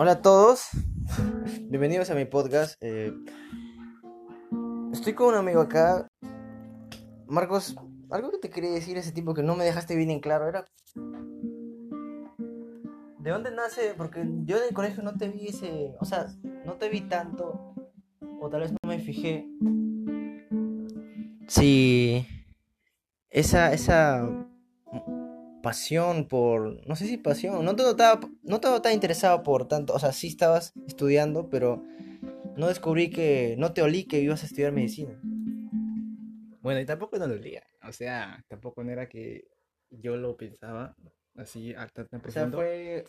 Hola a todos, bienvenidos a mi podcast. Eh, estoy con un amigo acá. Marcos, algo que te quería decir ese tiempo que no me dejaste bien en claro era... ¿De dónde nace? Porque yo en el colegio no te vi ese... O sea, no te vi tanto. O tal vez no me fijé. Sí. Esa, esa pasión por, no sé si pasión, no te notaba, no estaba tan interesado por tanto, o sea, sí estabas estudiando, pero no descubrí que, no te olí que ibas a estudiar medicina. Bueno, y tampoco no lo olía, o sea, tampoco no era que yo lo pensaba así tan O sea, fue,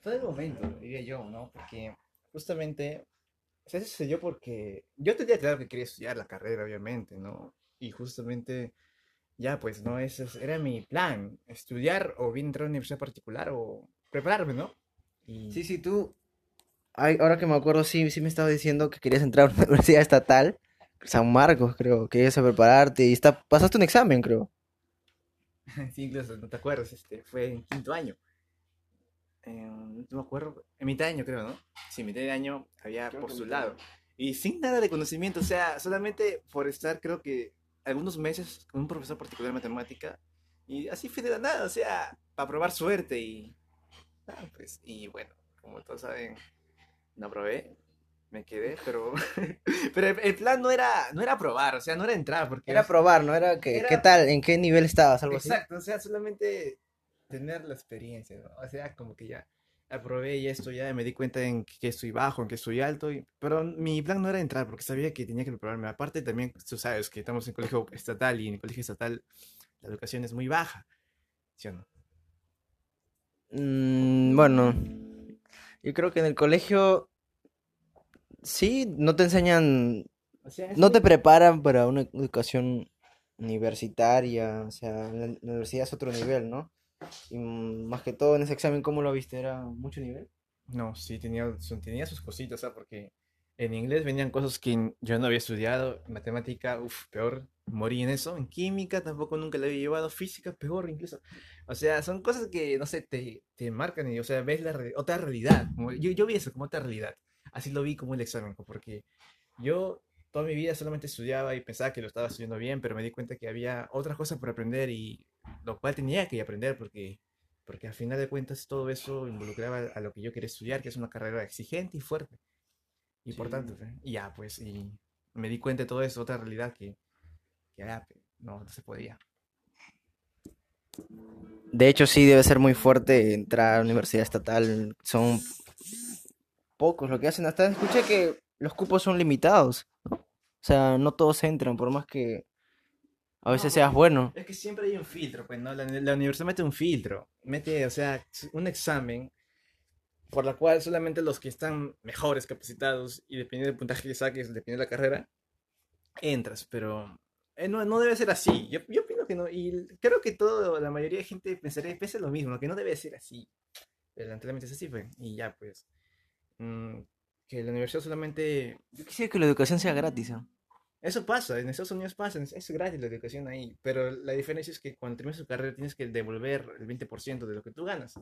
fue el momento, diría yo, ¿no? Porque justamente, o sea, eso sucedió porque yo tenía claro que quería estudiar la carrera, obviamente, ¿no? Y justamente ya pues, ¿no? Ese era mi plan, estudiar o bien entrar a una universidad particular o prepararme, ¿no? Sí, sí, tú, ahora que me acuerdo, sí, sí me estabas diciendo que querías entrar a una universidad estatal, San Marcos, creo, que ibas a prepararte y está, pasaste un examen, creo. sí, incluso, no te acuerdas, este, fue en quinto año. Eh, no me acuerdo, en mitad de año creo, ¿no? Sí, en mitad de año había postulado. Y sin nada de conocimiento, o sea, solamente por estar, creo que algunos meses con un profesor particular de matemática y así fue de la nada, o sea, para probar suerte y, ah, pues, y bueno, como todos saben, no probé, me quedé, pero, pero el, plan no era, no era probar, o sea, no era entrar, porque... Era probar, no era que, ¿qué tal? ¿En qué nivel estabas? Algo exacto, o sea, solamente tener la experiencia, o sea, como que ya aprobé y esto ya me di cuenta en que estoy bajo, en que estoy alto, y, pero mi plan no era entrar porque sabía que tenía que prepararme. Aparte también, tú sabes que estamos en colegio estatal y en el colegio estatal la educación es muy baja, ¿sí o no? Mm, bueno, yo creo que en el colegio sí, no te enseñan, no te preparan para una educación universitaria, o sea, la universidad es otro nivel, ¿no? Y más que todo en ese examen, ¿cómo lo viste? ¿Era mucho nivel? No, sí, tenía, tenía sus cositas, ¿sabes? Porque en inglés venían cosas que yo no había estudiado, matemática, uff, peor, morí en eso, en química tampoco nunca la había llevado, física, peor incluso. O sea, son cosas que, no sé, te, te marcan y, o sea, ves la otra realidad. Yo, yo vi eso como otra realidad. Así lo vi como el examen, porque yo toda mi vida solamente estudiaba y pensaba que lo estaba estudiando bien, pero me di cuenta que había otras cosas por aprender y lo cual tenía que aprender porque, porque al final de cuentas todo eso involucraba a lo que yo quería estudiar, que es una carrera exigente y fuerte. Y ya, pues, y me di cuenta de todo eso, otra realidad que, que no, no se podía. De hecho, sí debe ser muy fuerte entrar a la universidad estatal. Son pocos lo que hacen. Hasta escuché que los cupos son limitados. O sea, no todos entran, por más que a veces seas bueno. Es que siempre hay un filtro, pues, ¿no? La, universidad mete un filtro, mete, o sea, un examen por la cual solamente los que están mejores capacitados y dependiendo del puntaje que saques, dependiendo de la carrera, entras, pero eh, no, no, debe ser así. Yo, yo opino que no, y creo que todo, la mayoría de gente pensaría, pese lo mismo, que no debe ser así. Pero lamentablemente es así, fue. Y ya, pues, mm, que la universidad solamente... Yo quisiera que la educación sea gratis, ¿no? Eso pasa, en Estados Unidos pasa, es gratis la educación ahí, pero la diferencia es que cuando terminas tu carrera tienes que devolver el 20% de lo que tú ganas.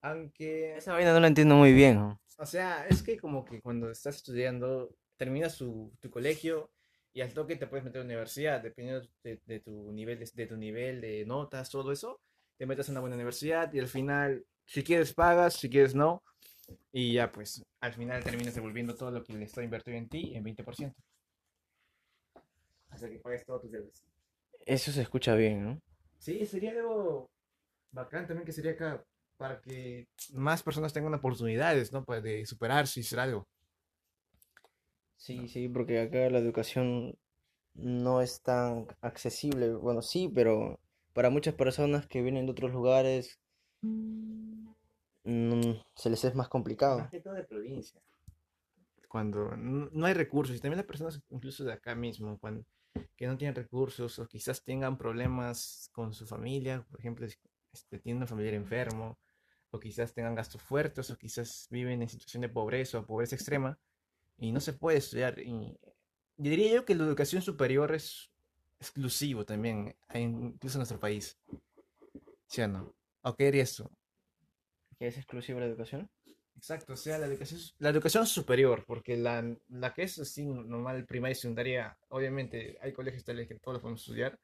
Aunque... Esa vaina no la entiendo muy bien. O sea, es que como que cuando estás estudiando, terminas tu, tu colegio y al toque te puedes meter a la universidad, dependiendo de, tu nivel de, de, tu nivel de notas, todo eso, te metes a una buena universidad y al final, si quieres pagas, si quieres no, y ya pues, al final terminas devolviendo todo lo que le está invertido en ti en 20% hasta que pagues todos tus deudas. Eso se escucha bien, ¿no? Sí, sería algo bacán también que sería acá para que más personas tengan oportunidades, ¿no? Pues de superarse y ser algo. Sí, sí, porque acá la educación no es tan accesible. Bueno, sí, pero para muchas personas que vienen de otros lugares mm, se les es más complicado. Más que todo de provincia. Cuando no hay recursos, y también las personas incluso de acá mismo, cuando que no tienen recursos o quizás tengan problemas con su familia, por ejemplo, este, tienen un familiar enfermo, o quizás tengan gastos fuertes, o quizás viven en situación de pobreza o pobreza extrema, y no se puede estudiar. Y, diría yo que la educación superior es exclusivo también, incluso en nuestro país. ¿Sí o no? ¿O qué dirías tú? ¿Que es exclusiva la educación? Exacto, o sea, la educación, la educación superior, porque la, la que es así normal, primaria y secundaria, obviamente hay colegios tales que todos podemos estudiar,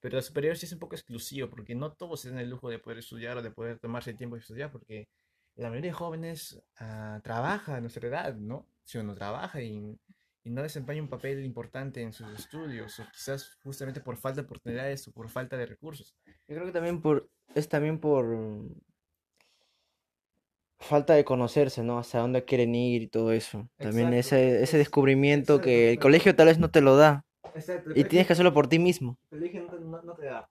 pero la superior sí es un poco exclusivo, porque no todos tienen el lujo de poder estudiar o de poder tomarse el tiempo de estudiar, porque la mayoría de jóvenes uh, trabaja a nuestra edad, ¿no? Si uno trabaja y, y, no desempeña un papel importante en sus estudios, o quizás justamente por falta de oportunidades o por falta de recursos. Yo creo que también por, es también por falta de conocerse, ¿no? Hacia dónde quieren ir y todo eso. También Exacto. ese, ese descubrimiento Exacto, que el colegio tal vez no te lo da. Exacto, Y tienes que hacerlo por ti mismo. El colegio no, no- te da.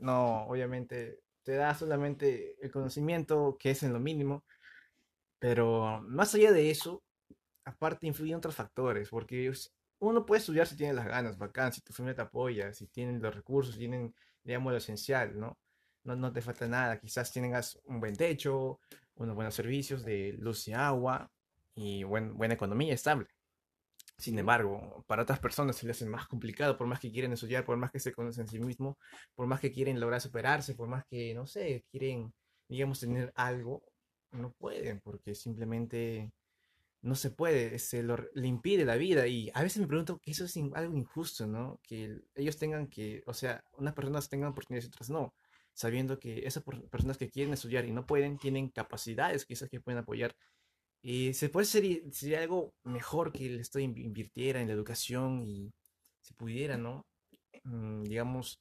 No, obviamente te da solamente el conocimiento que es en lo mínimo, pero más allá de eso, aparte influyen otros factores, porque uno puede estudiar si tiene las ganas, bacán, si tu familia te apoya, si tienen los recursos, si tienen, digamos, lo esencial, ¿no? No, no te falta nada, quizás tengas un buen techo, unos buenos servicios de luz y agua y buen- buena economía estable. Sin embargo, para otras personas se les hace más complicado, por más que quieren estudiar, por más que se conocen en sí mismos, por más que quieren lograr superarse, por más que, no sé, quieren, digamos, tener algo, no pueden, porque simplemente no se puede, se lo, le impide la vida. Y a veces me pregunto que eso es in- algo injusto, ¿no? Que el- ellos tengan que, o sea, unas personas tengan oportunidades y otras no, sabiendo que esas personas que quieren estudiar y no pueden, tienen capacidades quizás que pueden apoyar y se puede ser, sería algo mejor que el Estado inv- invirtiera en la educación y se pudiera, ¿no? Mm, digamos,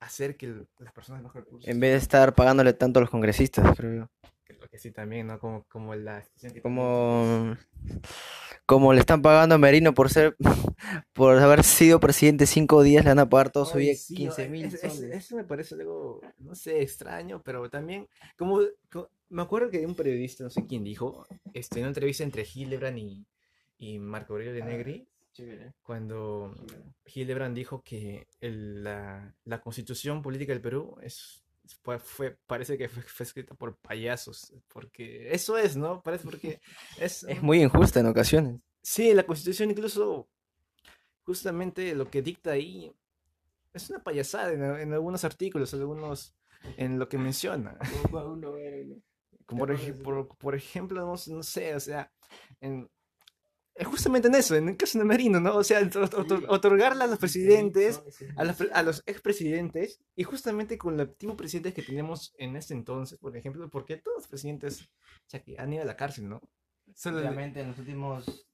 hacer que las personas de recursos, En vez de estar pagándole tanto a los congresistas, creo yo. Creo que sí también, ¿no? Como, como la Como, como le están pagando a Merino por ser, por haber sido presidente cinco días, le van a pagar todo su vida sí, 15 es- mil es- es- soles. Eso me parece algo, no sé, extraño, pero también, como, co- me acuerdo que un periodista, no sé quién dijo, este, en una entrevista entre Hildebrand y, y Marco Aurelio de Negri, cuando Hildebrand dijo que el- la, la constitución política del Perú es, fue, fue- parece que fue, fue escrita por payasos, porque eso es, ¿no? Parece porque es... Es muy injusta en ocasiones. Sí, la constitución incluso, justamente lo que dicta ahí es una payasada en, en algunos artículos, algunos, en lo que menciona. Como por, ej- por, por ejemplo, no, no sé, o sea, en, justamente en eso, en el caso de Merino, ¿no? O sea, otor- otor- otorgarle a los presidentes, a los, a los expresidentes, y justamente con los tipo presidentes que tenemos en este entonces, por ejemplo, porque todos los presidentes ya que han ido a la cárcel, ¿no? Solo el- Obviamente en los últimos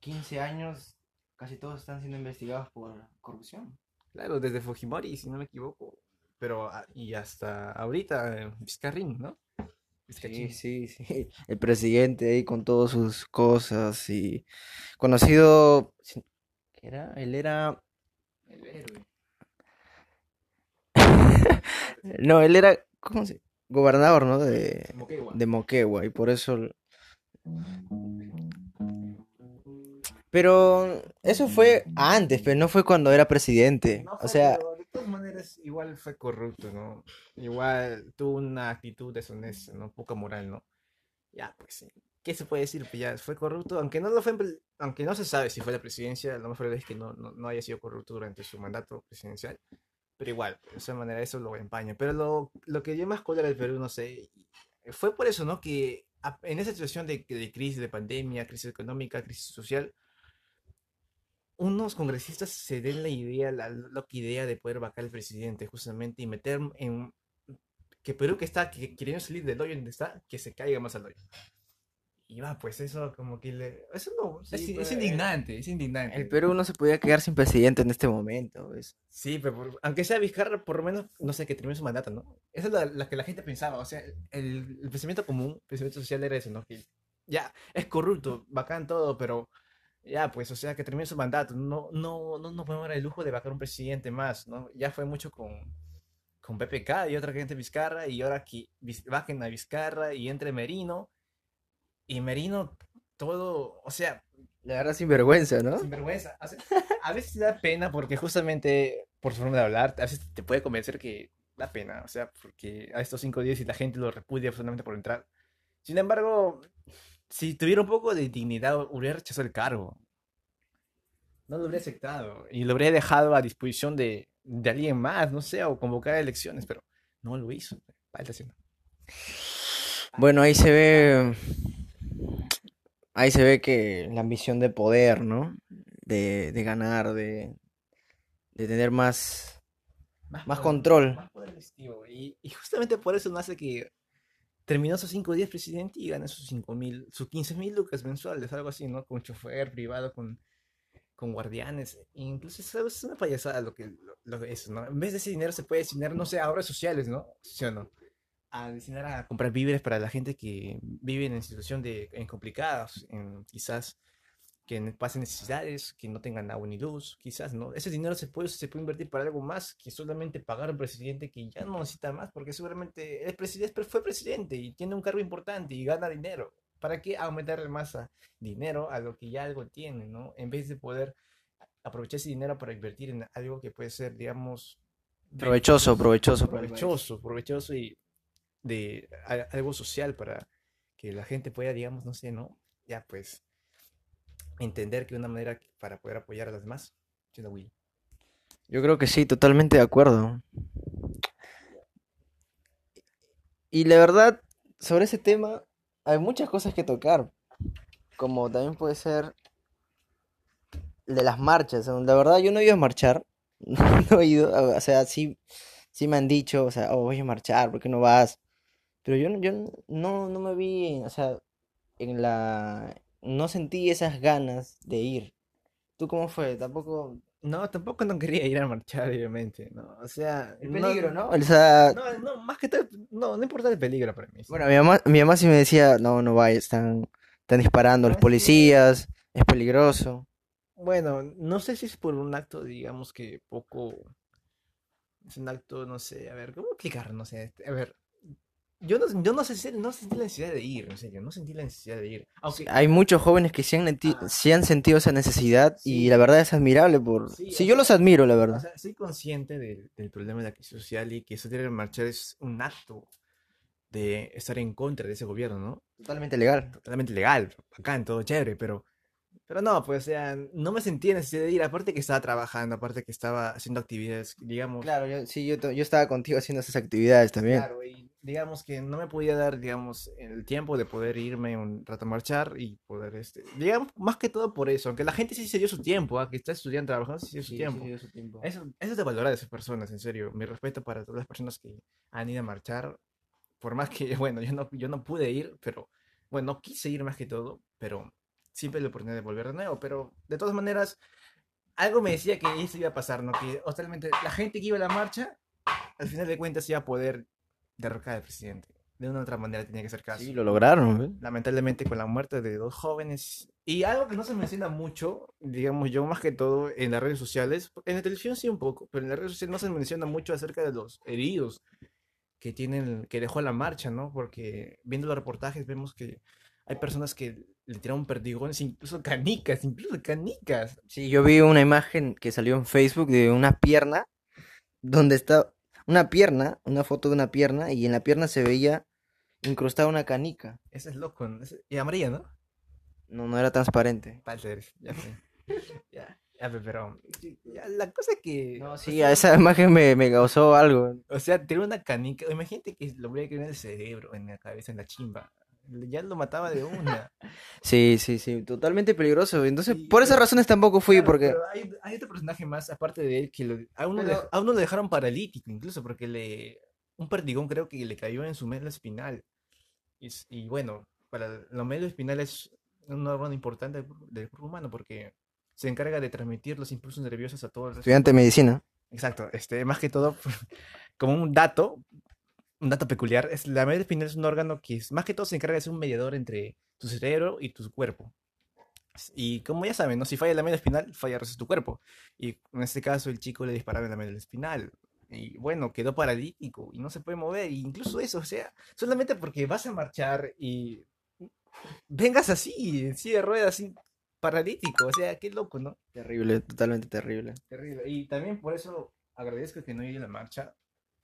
15 años casi todos están siendo investigados por corrupción. Claro, desde Fujimori, si no me equivoco. Pero, ah, y hasta ahorita, eh, Vizcarrín, ¿no? Sí, sí, sí. El presidente ahí con todas sus cosas y conocido... ¿Qué era? Él era... El héroe. No, él era... ¿Cómo se...? Gobernador, ¿no? De, Moquegua. de Moquegua y por eso... Pero eso fue antes, pero no fue cuando era presidente. No O sea, todas maneras, igual fue corrupto, ¿no? Igual tuvo una actitud deshonesta, ¿no? Poca moral, ¿no? Ya, pues sí. ¿Qué se puede decir? Pues ya fue corrupto, aunque no lo fue, aunque no se sabe si fue la presidencia, lo más probable es que no, no, no haya sido corrupto durante su mandato presidencial. Pero igual, de esa manera eso lo empaña. Pero lo, lo que dio más cólera al Perú, no sé, fue por eso, ¿no? Que en esa situación de, de crisis, de pandemia, crisis económica, crisis social, unos congresistas se den la idea, la loca idea de poder vacar al presidente justamente y meter en que Perú que está que, queriendo salir del hoyo donde está, que se caiga más al hoyo. Y va, pues eso como que le... Eso no, Sí, es, pero, es eh, indignante, es indignante. el Perú no se podía quedar sin presidente en este momento. ¿ves? Sí, pero por- aunque sea Vizcarra, por lo menos, no sé, que termine su mandato, ¿no? Esa es la, la que la gente pensaba, o sea, el, el pensamiento común, el pensamiento social era eso, ¿no? Que ya, es corrupto, bacán todo, pero ya, pues, o sea, que termine su mandato, no, no, no nos podemos dar el lujo de vacar un presidente más, ¿no? Ya fue mucho con, con PPK y otra gente Vizcarra, y ahora que bajen a Vizcarra y entre Merino, y Merino todo, o sea, La verdad, sin vergüenza, ¿no? sin vergüenza. O sea, a veces da pena porque justamente por su forma de hablar, a veces te puede convencer que da pena. O sea, porque a estos cinco días y la gente lo repudia absolutamente por entrar. Sin embargo, si tuviera un poco de dignidad, hubiera rechazado el cargo. No lo habría aceptado y lo habría dejado a disposición de, de alguien más, no sé, o convocar elecciones, pero no lo hizo. Falta haciendo. Bueno, ahí se ve, ahí se ve que la ambición de poder, ¿no? De, de ganar, de, de tener más, más poder- control. Más poder. Y, y justamente por eso nace que terminó sus cinco días presidente y gana sus cinco mil, sus 15 mil lucas mensuales, algo así, ¿no? Con chofer privado, con, con guardianes. Incluso es, algo- es una payasada lo que, lo, lo es, ¿no? En vez de ese dinero se puede destinar, no sé, a obras sociales, ¿no? ¿Sí o no? A destinar a comprar víveres para la gente que vive en situación de complicadas, en quizás que pasen necesidades, que no tengan agua ni luz, quizás, ¿no? Ese dinero se puede, se puede invertir para algo más que solamente pagar a un presidente que ya no necesita más, porque seguramente el presidente fue presidente y tiene un cargo importante y gana dinero. ¿Para qué aumentarle más a dinero a lo que ya algo tiene, ¿no? En vez de poder aprovechar ese dinero para invertir en algo que puede ser, digamos, Provechoso, provechoso provechoso, provechoso y de algo social para que la gente pueda, digamos, no sé, ¿no? Ya pues entender que una manera para poder apoyar a las demás. Yo creo que sí, totalmente de acuerdo. Y la verdad, sobre ese tema, hay muchas cosas que tocar. Como también puede ser de las marchas. La verdad, yo no he ido a marchar. No he ido, o sea, sí, sí me han dicho, o sea, oh, voy a marchar, ¿por qué no vas? Pero yo, yo no, no me vi, o sea, en la... No sentí esas ganas de ir. ¿Tú cómo fue? Tampoco... No, tampoco no quería ir a marchar, obviamente, ¿no? O sea, El no- peligro, ¿no? O sea, No, no, más que todo, no, no importa el peligro para mí. Bueno, mi mamá, mi mamá sí me decía, no, no vayas, están, están disparando a los policías, es peligroso. Bueno, no sé si es por un acto, digamos que poco. Es un acto, no sé, a ver, ¿cómo explicar? No sé, este, a ver. Yo no, yo no, sé, no sentí la necesidad de ir, en serio, no sentí la necesidad de ir. Aunque, Hay muchos jóvenes que sí han, Ah. sí han sentido esa necesidad y Sí. la verdad es admirable por... Sí, Sí, o yo sea, los admiro, la o verdad. sea, soy consciente del, del problema de la crisis social y que salir a marchar es un acto de estar en contra de ese gobierno, ¿no? Totalmente legal. Totalmente legal, bacán, todo chévere, pero. Pero no, pues, o sea, no me sentía necesidad de ir, aparte que estaba trabajando, aparte que estaba haciendo actividades, digamos. Claro, yo, sí, yo, yo estaba contigo haciendo esas actividades también. Claro, y digamos que no me podía dar, digamos, el tiempo de poder irme un rato a marchar y poder, este, digamos, más que todo por eso, aunque la gente sí se dio su tiempo, ¿ah? que está estudiando, trabajando, sí se dio su tiempo. Eso, eso es de valorar a esas personas, en serio. Mi respeto para todas las personas que han ido a marchar, por más que, bueno, yo no, yo no pude ir, pero, bueno, no quise ir más que todo, pero siempre la oportunidad de volver de nuevo, pero de todas maneras, algo me decía que eso iba a pasar, ¿no? Que totalmente la gente que iba a la marcha, al final de cuentas iba a poder derrocar al presidente. De una u otra manera tenía que hacer caso. Sí, lo lograron. ¿eh? Lamentablemente con la muerte de dos jóvenes. Y algo que no se menciona mucho, digamos yo más que todo en las redes sociales, en la televisión sí un poco, pero en las redes sociales no se menciona mucho acerca de los heridos que tienen, que dejó la marcha, ¿no? Porque viendo los reportajes vemos que hay personas que le tiraron perdigones, incluso canicas, incluso canicas. Sí, yo vi una imagen que salió en Facebook de una pierna, donde está una pierna, una foto de una pierna, y en la pierna se veía incrustada una canica. Eso es loco. ¿no? Ese- Y amarilla, ¿no? No, no era transparente. Falta eres, ya fue. ya, ya, pe- pero ya, la cosa es que... No, o sí, sea, a esa imagen me, me causó algo. O sea, tiene una canica. Imagínate que lo voy a caer en el cerebro, en la cabeza, en la chimba. Ya lo mataba de una. Sí, sí, sí, totalmente peligroso. Entonces, Sí, por esas razones tampoco fui, Claro, porque... hay, hay otro personaje más, aparte de él, que lo- a, uno le, Pero- a uno lo dejaron paralítico, incluso, porque le un perdigón creo que le cayó en su médula espinal. Y, y bueno, para la médula espinal es un órgano importante del, cuerpo- del cuerpo humano, porque se encarga de transmitir los impulsos nerviosos a todo el resto del Estudiante de medicina. Exacto, este, más que todo, como un dato, un dato peculiar, es la médula espinal es un órgano que es, más que todo se encarga de ser un mediador entre tu cerebro y tu cuerpo. Y como ya saben, ¿no? si falla la médula espinal, falla el resto de tu cuerpo. Y en este caso el chico le dispararon en la médula espinal. Y bueno, quedó paralítico y no se puede mover. Y incluso eso, o sea, solamente porque vas a marchar y vengas así, en silla de ruedas, así, paralítico. O sea, qué loco, ¿no? Terrible, totalmente terrible. Terrible. Y también por eso agradezco que no llegue la marcha.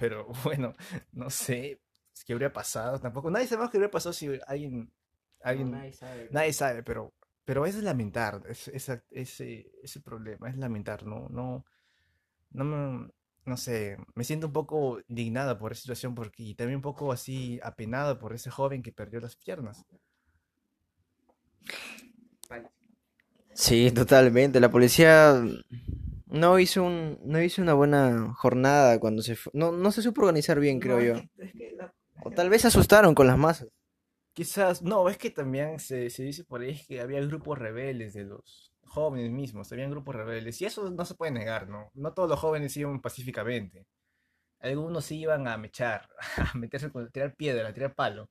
Pero bueno, no sé qué habría pasado tampoco. Nadie sabe qué habría pasado si alguien. alguien nadie, sabe. pero, pero es lamentar es- esa- ese, ese problema. Es lamentar, ¿no? No, no me- no sé, me siento un poco indignada por esa situación porque, y también un poco así apenada por ese joven que perdió las piernas. Sí, totalmente. La policía no hizo un, no hizo una buena jornada cuando se fue. No, no se supo organizar bien, creo No, es yo. que- es que la- O tal vez se asustaron con las masas. Quizás, no, es que también se, se dice por ahí que había grupos rebeldes de los jóvenes mismos, habían grupos rebeldes, y eso no se puede negar, ¿no? No todos los jóvenes iban pacíficamente. Algunos iban a mechar, a meterse con, tirar piedra, a tirar palo.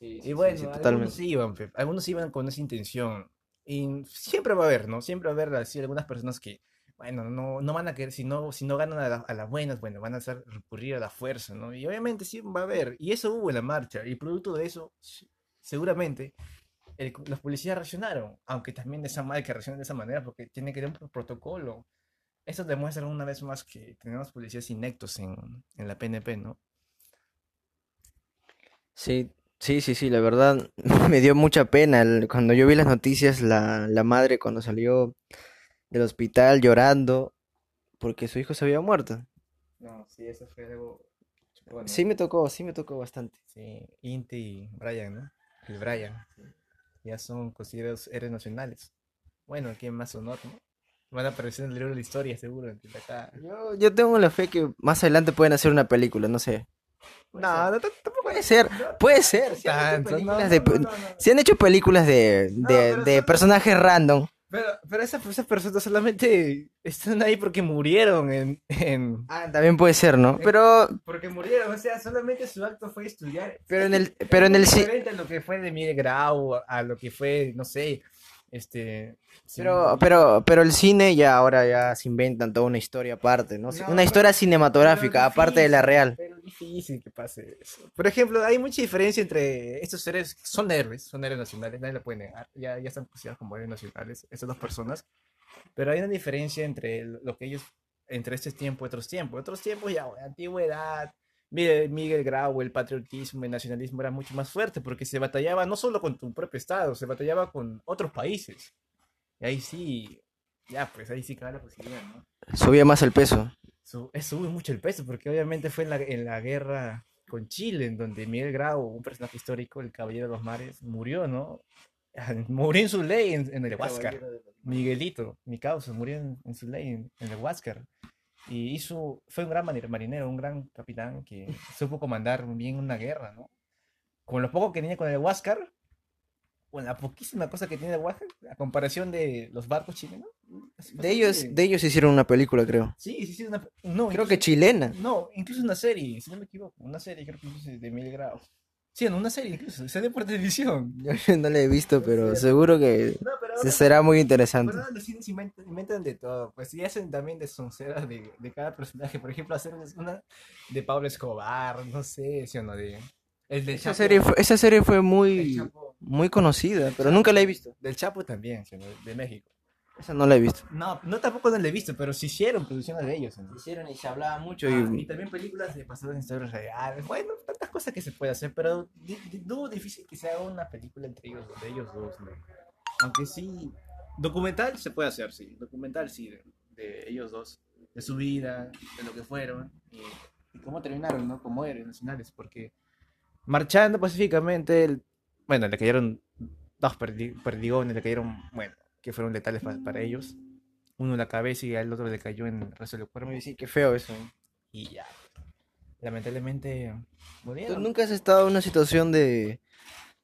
Y bueno, algunos totalmente. iban, algunos iban con esa intención. Y siempre va a haber, ¿no? Siempre va a haber así algunas personas que, bueno, no, no van a querer, si no, si no ganan a, la- a las buenas, bueno, van a hacer recurrir a la fuerza, ¿no? Y obviamente sí va a haber. Y eso hubo en la marcha. Y producto de eso, seguramente, los policías reaccionaron. Aunque también de esa mal que reaccionen de esa manera, porque tiene que haber un pro- protocolo. Eso demuestra una vez más que tenemos policías inectos en, en la PNP, ¿no? Sí, sí, sí, sí, la verdad me dio mucha pena cuando yo vi las noticias, la, la madre cuando salió del hospital llorando porque su hijo se había muerto. No, sí, eso fue algo... Sí me tocó, sí me tocó bastante. Sí, Inti y Brian, ¿no? El Brian. Ya son considerados héroes nacionales. Bueno, aquí en más honor, ¿no? Van a aparecer en el libro de la historia, seguro. acá. Yo, yo tengo la fe que más adelante pueden hacer una película, no sé. No, no, tampoco Puede ser, puede ser. Si han hecho películas de, personajes random. Pero, pero esas, esas personas solamente están ahí porque murieron en, en... Ah, también puede ser, ¿no? Pero, Porque murieron, o sea, solamente su acto fue estudiar. pero en el, pero en el diferente a lo que fue de Miguel Grau, a lo que fue, no sé, este... Pero, pero, pero el cine ya ahora ya se inventan toda una historia aparte, ¿no? No, una pero- historia cinematográfica, Pero aparte de la difícil, real. Pero difícil que pase eso. Por ejemplo, hay mucha diferencia entre estos seres, son héroes, son héroes nacionales, nadie lo puede negar, ya, ya están considerados como héroes nacionales, estas dos personas, pero hay una diferencia entre lo que ellos, entre este tiempo y otros tiempos. Otros tiempos ya, bueno, antigüedad, Miguel, Miguel Grau, el patriotismo, el nacionalismo era mucho más fuerte porque se batallaba no solo con tu propio estado, se batallaba con otros países. Y ahí sí, ya, pues ahí sí cabe la posibilidad, ¿no? Subía más el peso. Su- eh, sube mucho el peso, porque obviamente fue en la, en la guerra con Chile, en donde Miguel Grau, un personaje histórico, el Caballero de los Mares, murió, ¿no? Murió en su ley en, en el Huáscar. Miguelito, mi causa, murió en, en su ley en, en el Huáscar. Y hizo, fue un gran mari- marinero, un gran capitán que supo comandar bien una guerra, ¿no? Con lo poco que tenía con el Huáscar, con la poquísima cosa que tiene el Huáscar, a comparación de los barcos chilenos. De ellos, de ellos hicieron una película, creo. Sí, sí, sí, una... No, Creo incluso- que chilena. no, incluso una serie, si no me equivoco, una serie creo que incluso de Mil Grados. Sí, no, una serie incluso, salió por televisión. Yo no la he visto, pero seguro que ahora- será muy interesante. ahora los cines inventan, inventan de todo, pues y hacen también de sonceras de, de cada personaje. Por ejemplo, hacer una de Pablo Escobar, no sé, sí o no, de... El del Esa Chapo- serie fue, esa serie fue muy, muy conocida, pero nunca la he visto. del Chapo también, de México. Esa no la he visto. No, no tampoco no la he visto, pero sí hicieron producciones de ellos. ¿no? Hicieron y se hablaba mucho. Ah, y también películas de pasadas en historias reales. Bueno, tantas cosas que se puede hacer, pero dudo difícil que se haga una película entre ellos, de ellos dos. ¿no? Aunque sí, documental se puede hacer, sí. Documental sí, de, ellos dos, de su vida, de lo que fueron y, y cómo terminaron, ¿no? Como héroes nacionales, porque marchando pacíficamente, bueno, le cayeron dos perdi- perdigones, le cayeron, bueno, que fueron letales pa- para ellos. Uno en la cabeza y al otro le cayó en el resto del cuerpo. Sí, qué feo eso. Y ya. Lamentablemente ¿Tú murieron. nunca has estado en una situación de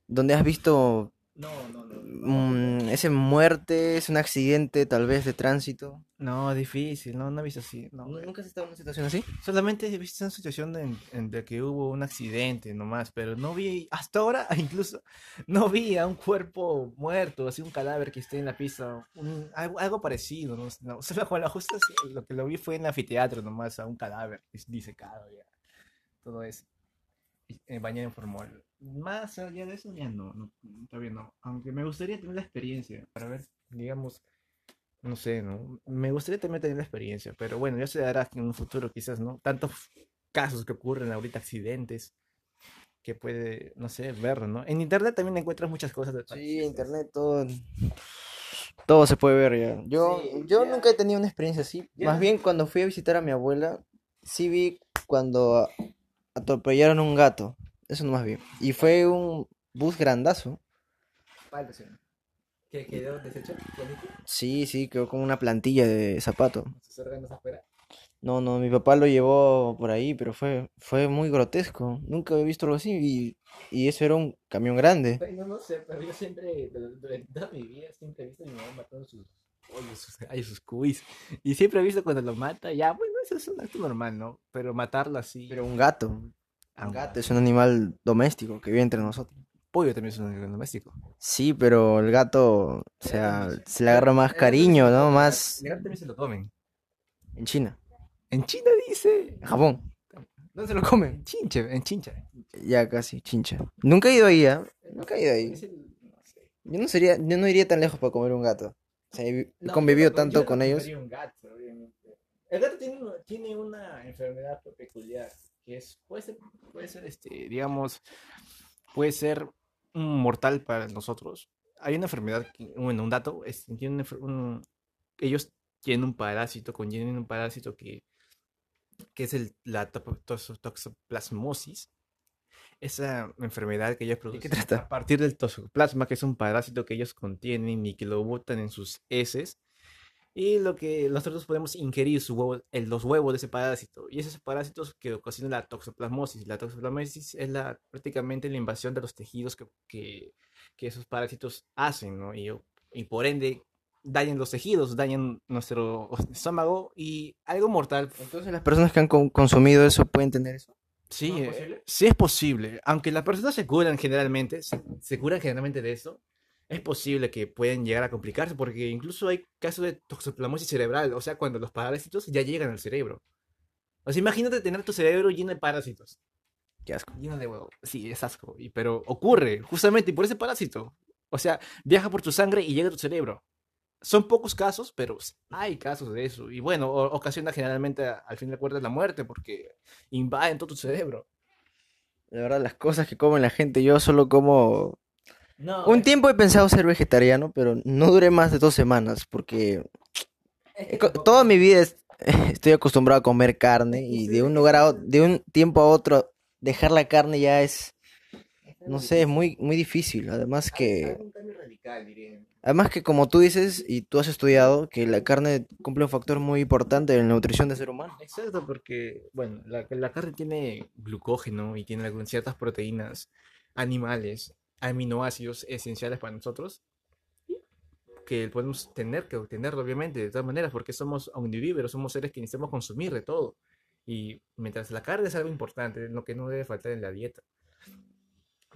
donde has visto No, no, no. mm, ese muerte, es un accidente tal vez de tránsito? No, difícil, no, no he visto así. No, ¿Nunca has estado en una situación así? Solamente he visto una situación en, en la que hubo un accidente nomás, pero no vi, hasta ahora incluso, no vi a un cuerpo muerto, así un cadáver que esté en la pista, un- algo, algo parecido, no, no, la justa sí, lo que lo vi fue en el anfiteatro nomás, a un cadáver dis- disecado ya, todo eso, eh, bañado en formol. Más allá de eso ya no, no, todavía no, aunque me gustaría tener la experiencia para ver, digamos, no sé, ¿no? Me gustaría también tener la experiencia, pero bueno, ya se dará en un futuro quizás, ¿no? Tantos casos que ocurren ahorita, accidentes, que puede, no sé, ver, ¿no? En internet también encuentras muchas cosas de Sí, internet, todo. Todo se puede ver ya. Yo, Sí, yo ya. nunca he tenido una experiencia así. Ya. Más bien cuando fui a visitar a mi abuela, sí vi cuando atropellaron un gato. Eso nomás vi. Y fue un bus grandazo. ¿Qué quedó deshecho? Sí, sí, quedó con una plantilla de zapato. ¿Sus órganos afuera? No, no, mi papá lo llevó por ahí, pero fue, fue muy grotesco. Nunca había visto algo así. Y, y eso era un camión grande. Ay, No, no sé, pero yo siempre, durante toda mi vida, siempre he visto a mi mamá matando sus pollos, sus gallos, sus cuis. Y siempre he visto cuando lo mata, ya, bueno, eso es un acto normal, ¿no? Pero matarlo así. Pero un gato. Un gato es un animal doméstico que vive entre nosotros. pollo también es un animal doméstico. Sí, pero el gato, o sea, se le agarra más cariño, ¿no? Más El gato también se lo comen. en China, En China dice. en Japón. ¿Dónde se lo comen? En Chincha, en Chincha. Ya casi, chincha. Nunca he ido ahí, ¿ah? Nunca he ido ahí. Yo no sería, yo no iría tan lejos para comer un gato. O sea, he No, convivido tanto yo con no ellos. un gato, obviamente. El gato tiene, tiene una enfermedad peculiar, que es, puede ser, puede ser, este, digamos, puede ser mortal para nosotros. Hay una enfermedad, que, bueno, un dato, es, un- ellos tienen un parásito, contienen un parásito que, que es el, la toxoplasmosis. Esa enfermedad que ellos producen trata? a partir del toxoplasma, que es un parásito que ellos contienen y que lo botan en sus heces. Y lo que nosotros podemos ingerir su huevo, el- los huevos de ese parásito. Y esos parásitos que ocasionan la toxoplasmosis. La toxoplasmosis es la, prácticamente la invasión de los tejidos que, que, que esos parásitos hacen, ¿no? Y, y por ende dañan los tejidos, dañan nuestro estómago y algo mortal. Entonces las personas que han con- consumido eso pueden tener eso. Sí, ¿No es eh, posible? sí es posible. Aunque las personas se curan generalmente, se, se curan generalmente de eso, es posible que pueden llegar a complicarse porque incluso hay casos de toxoplasmosis cerebral, o sea, cuando los parásitos ya llegan al cerebro. O sea, imagínate tener tu cerebro lleno de parásitos, Qué asco. lleno de huevo. Sí, es asco, y, pero ocurre justamente por ese parásito. O sea, viaja por tu sangre y llega a tu cerebro. Son pocos casos, pero hay casos de eso. Y bueno, ocasiona generalmente al fin de cuentas la muerte porque invaden todo tu cerebro. La verdad, las cosas que come la gente, yo solo como... No, Un tiempo he pensado ser vegetariano, pero no duré más de dos semanas porque toda mi vida es- estoy acostumbrado a comer carne y de un lugar a o- de un tiempo a otro dejar la carne ya es, no sé, es muy, muy difícil. Además que, además que como tú dices y tú has estudiado, que la carne cumple un factor muy importante en la nutrición del ser humano. Exacto, porque, bueno, la, la carne tiene glucógeno y tiene algunas ciertas proteínas animales, aminoácidos esenciales para nosotros, que podemos tener que obtenerlo, obviamente, de todas maneras, porque somos omnivívoros, somos seres que necesitamos consumir de todo. Y mientras la carne es algo importante, lo que no debe faltar en la dieta.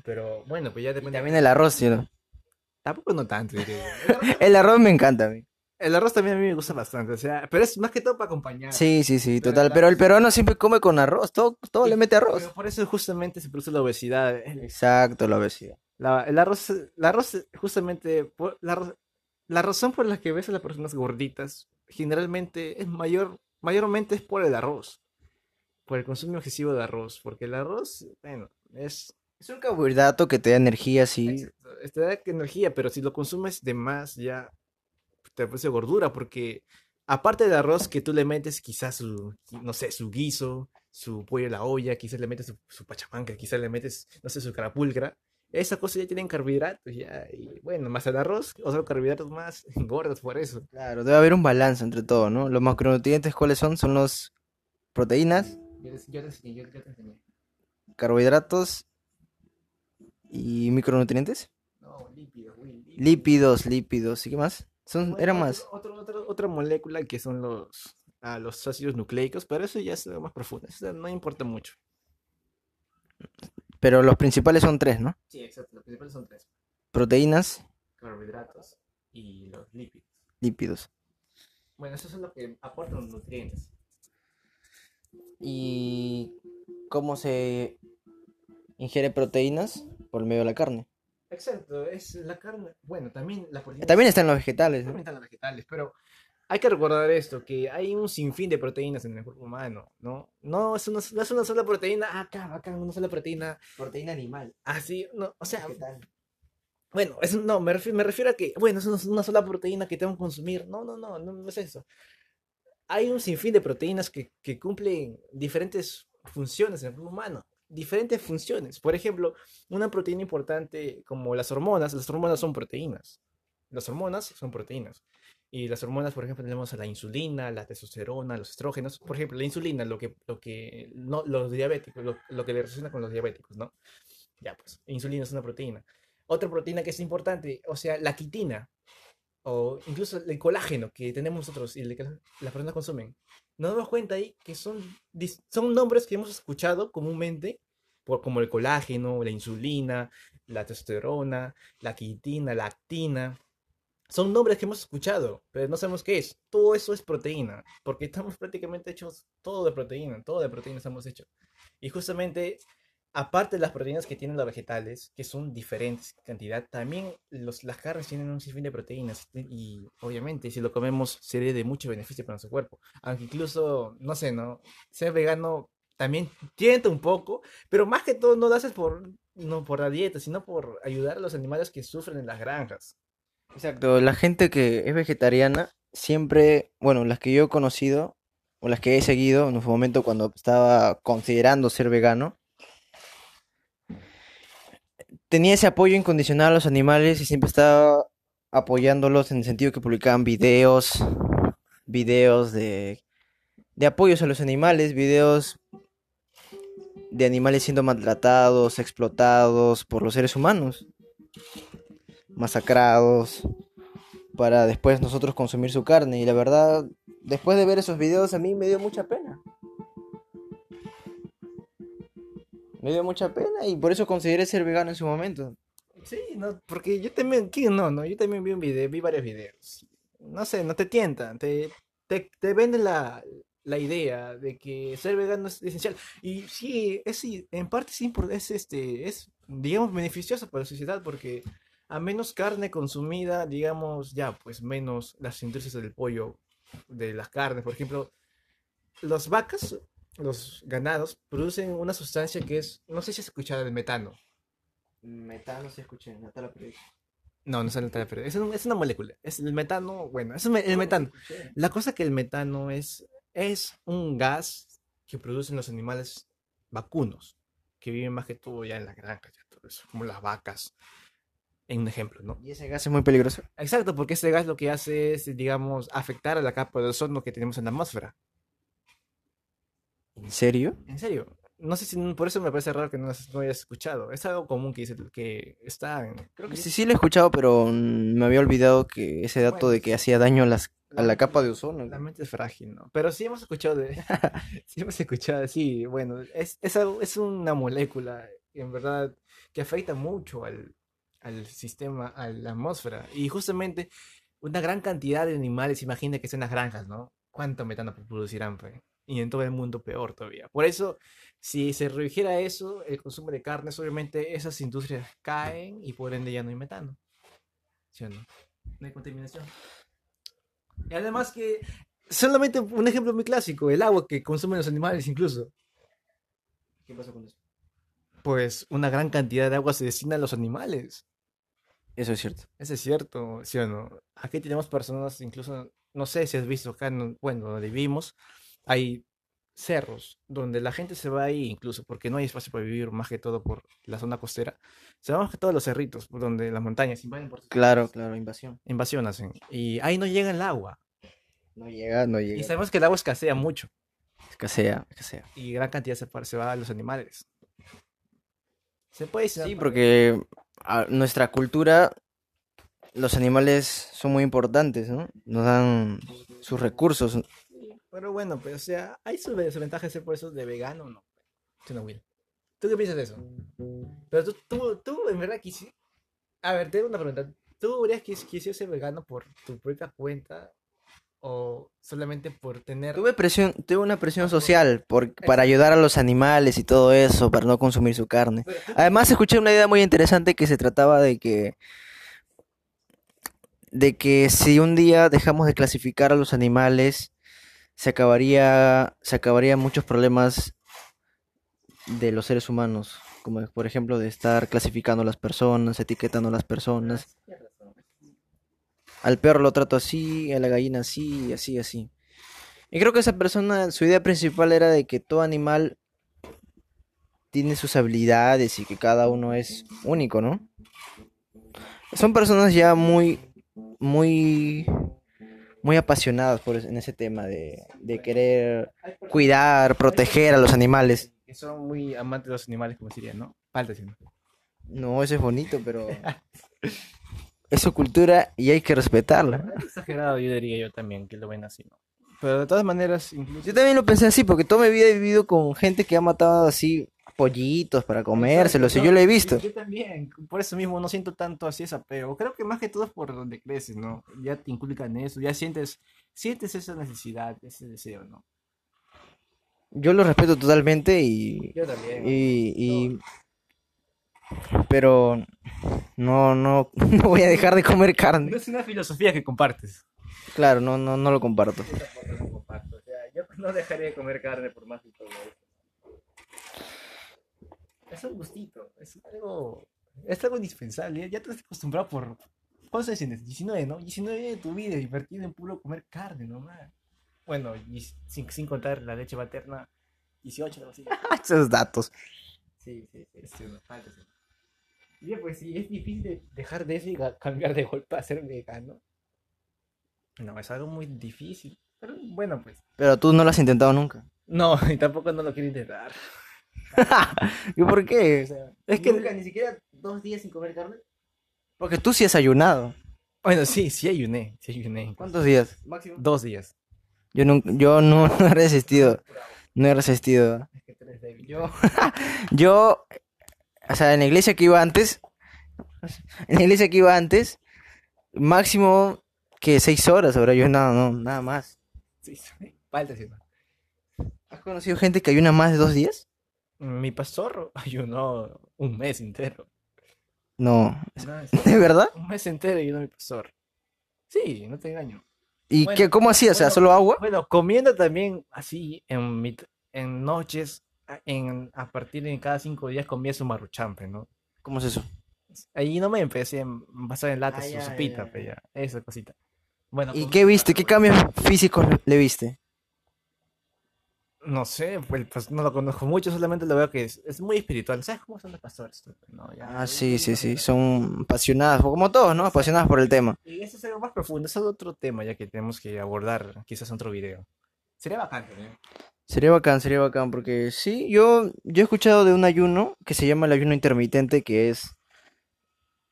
Pero bueno, pues ya Y depende. también el arroz, ¿sí no? Tampoco no tanto. El arroz- me encanta a mí. El arroz también a mí me gusta bastante, o sea, pero es más que todo para acompañar. Sí, sí, sí, Pero total. Pero el peruano siempre come con arroz, todo, todo le mete arroz. Pero por eso justamente se produce la obesidad. El, Exacto, la obesidad. La- el arroz, el arroz justamente, por- la, la razón por la que ves a las personas gorditas generalmente es mayor, mayormente es por el arroz, por el consumo excesivo de arroz, porque el arroz, bueno, es, Es un carbohidrato que te da energía, sí. es- te da energía, pero si lo consumes de más ya te produce gordura, porque aparte del arroz que tú le metes quizás su, no sé, su guiso, su pollo a la olla, quizás le metes su, su pachamanca, quizás le metes, no sé, su carapulcra, esas cosas ya tienen carbohidratos, ya, y bueno, más el arroz, otros carbohidratos más gordos por eso. Claro, debe haber un balance entre todo, ¿no? Los macronutrientes, ¿cuáles son? Son los proteínas, Yo te, yo te enseñé, yo te enseñé. carbohidratos y micronutrientes. No, lípidos, güey, lípidos. Lípidos, lípidos, ¿y qué más? Son, Bueno, otro- más. otro- otro- otra molécula que son los, ah, los ácidos nucleicos, pero eso ya es algo más profundo, eso no importa mucho. Pero los principales son tres, ¿no? Sí, exacto, los principales son tres. Proteínas, carbohidratos y los lípidos. lípidos. Bueno, esos son los que aportan los nutrientes. ¿Y cómo se ingiere proteínas? Por medio de la carne. Exacto, es la carne. Bueno, también proteínas También están los vegetales, ¿no? también están los vegetales, pero hay que recordar esto, que hay un sinfín de proteínas en el cuerpo humano, ¿no? No es una, no es una sola proteína, acá, acá, una sola proteína, Proteína animal. así, no, o sea, bueno, es, no, me refiero, me refiero a que, bueno, es una, una sola proteína que tengo que consumir, no, no, no, no, no es eso. hay un sinfín de proteínas que, que cumplen diferentes funciones en el cuerpo humano. Diferentes funciones. Por ejemplo, una proteína importante como las hormonas, las hormonas son proteínas. Las hormonas son proteínas. Y las hormonas, por ejemplo, tenemos a la insulina, la testosterona, los estrógenos. Por ejemplo, la insulina, lo que, lo que, no, los diabéticos, lo, lo que le relaciona con los diabéticos, ¿no? Ya, pues, insulina es una proteína. Otra proteína que es importante, o sea, la quitina, o incluso el colágeno que tenemos nosotros y el que las personas consumen. Nos damos cuenta ahí que son, son nombres que hemos escuchado comúnmente, por, como el colágeno, la insulina, la testosterona, la quitina, la actina. Son nombres que hemos escuchado, pero no sabemos qué es. Todo eso es proteína, porque estamos prácticamente hechos todo de proteína, todo de proteína estamos hechos. Y justamente, aparte de las proteínas que tienen los vegetales, que son diferentes en cantidad, también los, las carnes tienen un sinfín de proteínas. Y obviamente, si lo comemos, sería de mucho beneficio para nuestro cuerpo. Aunque incluso, no sé, ¿no? Ser vegano también tienta un poco, pero más que todo no lo haces por, no por la dieta, sino por ayudar a los animales que sufren en las granjas. Exacto, la gente que es vegetariana siempre, bueno, las que yo he conocido o las que he seguido en su momento cuando estaba considerando ser vegano, tenía ese apoyo incondicional a los animales y siempre estaba apoyándolos en el sentido que publicaban videos, videos de, de apoyos a los animales, videos de animales siendo maltratados, explotados por los seres humanos, masacrados, para después nosotros consumir su carne. Y la verdad, después de ver esos videos a mí me dio mucha pena. Me dio mucha pena y por eso consideré ser vegano en su momento. Sí, no, porque yo también, ¿quién no, no? Yo también vi un video, vi varios videos. No sé, no te tientan, te, te, te venden la, la idea de que ser vegano es esencial. Y sí, es, en parte impor- es, este, es, digamos, beneficioso para la sociedad porque a menos carne consumida, digamos, ya, pues menos las industrias del pollo, de las carnes, por ejemplo, las vacas, los ganados, producen una sustancia que es, no sé si has escuchado el metano. Metano se escuché, Natalia No, no es el metano, es, un- es una molécula. Es el metano, bueno, es el metano. La cosa que el metano es, es un gas que producen los animales vacunos, que viven más que todo ya en las granjas, ya todo eso, como las vacas, en un ejemplo, ¿no? Y ese gas es muy peligroso. Exacto, porque ese gas lo que hace es, digamos, afectar a la capa de ozono que tenemos en la atmósfera. ¿En serio? En serio. No sé si, por eso me parece raro que no, no hayas escuchado. Es algo común que, dice, que está en... Creo que sí, sí lo he escuchado, pero me había olvidado que ese dato Bueno, de que hacía daño a las a la capa de ozono. La mente es frágil, ¿no? Pero sí hemos escuchado de... sí hemos escuchado, sí, bueno, es, es, algo- es una molécula, en verdad, que afecta mucho al, al sistema, a la atmósfera. Y justamente una gran cantidad de animales, imagina que en las granjas, ¿no? ¿Cuánto metano producirán? Y en todo el mundo peor todavía. Por eso, si se redujera eso, el consumo de carnes, obviamente esas industrias caen y por ende ya no hay metano. ¿Sí o no? No hay contaminación. Y además que, solamente un ejemplo muy clásico, el agua que consumen los animales incluso. ¿Qué pasa con eso? Pues una gran cantidad de agua se destina a los animales. Eso es cierto. Eso es cierto, ¿sí o no? Aquí tenemos personas, incluso, no sé si has visto acá, en- bueno, donde vivimos, hay cerros donde la gente se va ahí incluso porque no hay espacio para vivir, más que todo por la zona costera. Se va más que todo a los cerritos, por donde las montañas invaden por Claro, casas, claro, invasión. invasión hacen. Y ahí no llega el agua. No llega, no Y llega. sabemos que el agua escasea mucho. Escasea, escasea. y gran cantidad se, se va a los animales. Se puede decir. Sí, porque a nuestra cultura, los animales son muy importantes, ¿no? Nos dan sus recursos. Pero bueno, pues, o sea, hay sus desventajas ser por eso de vegano o no. No, Will. ¿Tú qué piensas de eso? Pero tú, tú, tú en verdad quisieras. A ver, tengo una pregunta. ¿Tú habrías quis quisieras ser vegano por tu propia cuenta o solamente por tener. Tuve presión, tuve una presión social por, para ayudar a los animales y todo eso, para no consumir su carne. Además, escuché una idea muy interesante que se trataba de que de que si un día dejamos de clasificar a los animales, se acabaría se acabarían muchos problemas de los seres humanos, como por ejemplo de estar clasificando a las personas, etiquetando a las personas. Al perro lo trato así, a la gallina así, así, así. Y creo que esa persona, su idea principal era de que todo animal tiene sus habilidades y que cada uno es único, ¿no? Son personas ya muy, muy, muy apasionadas por en ese tema de, de querer cuidar, proteger a los animales. Que son muy amantes de los animales, como dirían, ¿no? Falta, sí. No, eso es bonito, pero es su cultura y hay que respetarla. Exagerado, yo diría yo también, que lo ven así, ¿no? Pero de todas maneras, incluso... Yo también lo pensé así, porque toda mi vida he vivido con gente que ha matado así pollitos para comérselos, y yo lo he visto. Yo también, por eso mismo no siento tanto así ese apego. Creo que más que todo es por donde creces, ¿no? Ya te inculcan eso, ya sientes, sientes esa necesidad, ese deseo, ¿no? Yo lo respeto totalmente y. Yo también. Y. y... Pero. No, no, no voy a dejar de comer carne. No es una filosofía que compartes. Claro, no, no, no lo comparto. Yo tampoco lo comparto. O sea, yo no dejaré de comer carne por más que todo eso. Es un gustito, es algo, es algo indispensable. Ya te has acostumbrado por. ¿Cuántos años tienes? 19, ¿no? 19 de tu vida divertido en puro comer carne nomás. Bueno, y sin, sin contar la leche materna, 18, algo así. Esos datos. Sí, sí, sí. sí no, falta, sí. Y pues sí, es difícil de dejar de eso y cambiar de golpe a ser vegano. No, es algo muy difícil. Pero bueno, pues. Pero tú no lo has intentado nunca. No, y tampoco no lo quiero intentar. ¿Y por qué? O sea, es que nunca, ni siquiera dos días sin comer carne. Porque tú sí has ayunado. Bueno, sí, sí ayuné, sí ayuné. ¿Cuántos días? Máximo. Dos días. Yo no, yo no, no he resistido. No he resistido. Es que tú eres débil. Yo, yo, o sea, en la iglesia que iba antes, en la iglesia que iba antes, máximo que seis horas, ahora yo nada, no, nada más. Falta sí. ¿Has conocido gente que ayuna más de dos días? Mi pastor ayunó un mes entero. No, ¿de verdad? un mes entero ayunó mi pastor. Sí, no te engaño. ¿Y Bueno, qué, cómo hacía? O sea, ¿solo agua? Bueno, comiendo también así en, en noches, en, a partir de cada cinco días comía su maruchampe, ¿no? ¿Cómo es eso? Ahí no me empecé a pasar en latas Ah, su ya, sopita, ya, ya. esa cosita. Bueno, ¿Y qué viste? ¿Qué cambios físicos le viste? No sé, pues, pues, no lo conozco mucho, solamente lo veo que es, es muy espiritual. ¿Sabes cómo son los pastores? No, ya. Ah, sí, sí, sí, son apasionados, como todos, ¿no? Apasionados por el tema. Y eso es algo más profundo, eso es otro tema ya que tenemos que abordar quizás en otro video. Sería bacán también. Sería bacán, sería bacán, porque sí, yo, yo he escuchado de un ayuno que se llama el ayuno intermitente, que es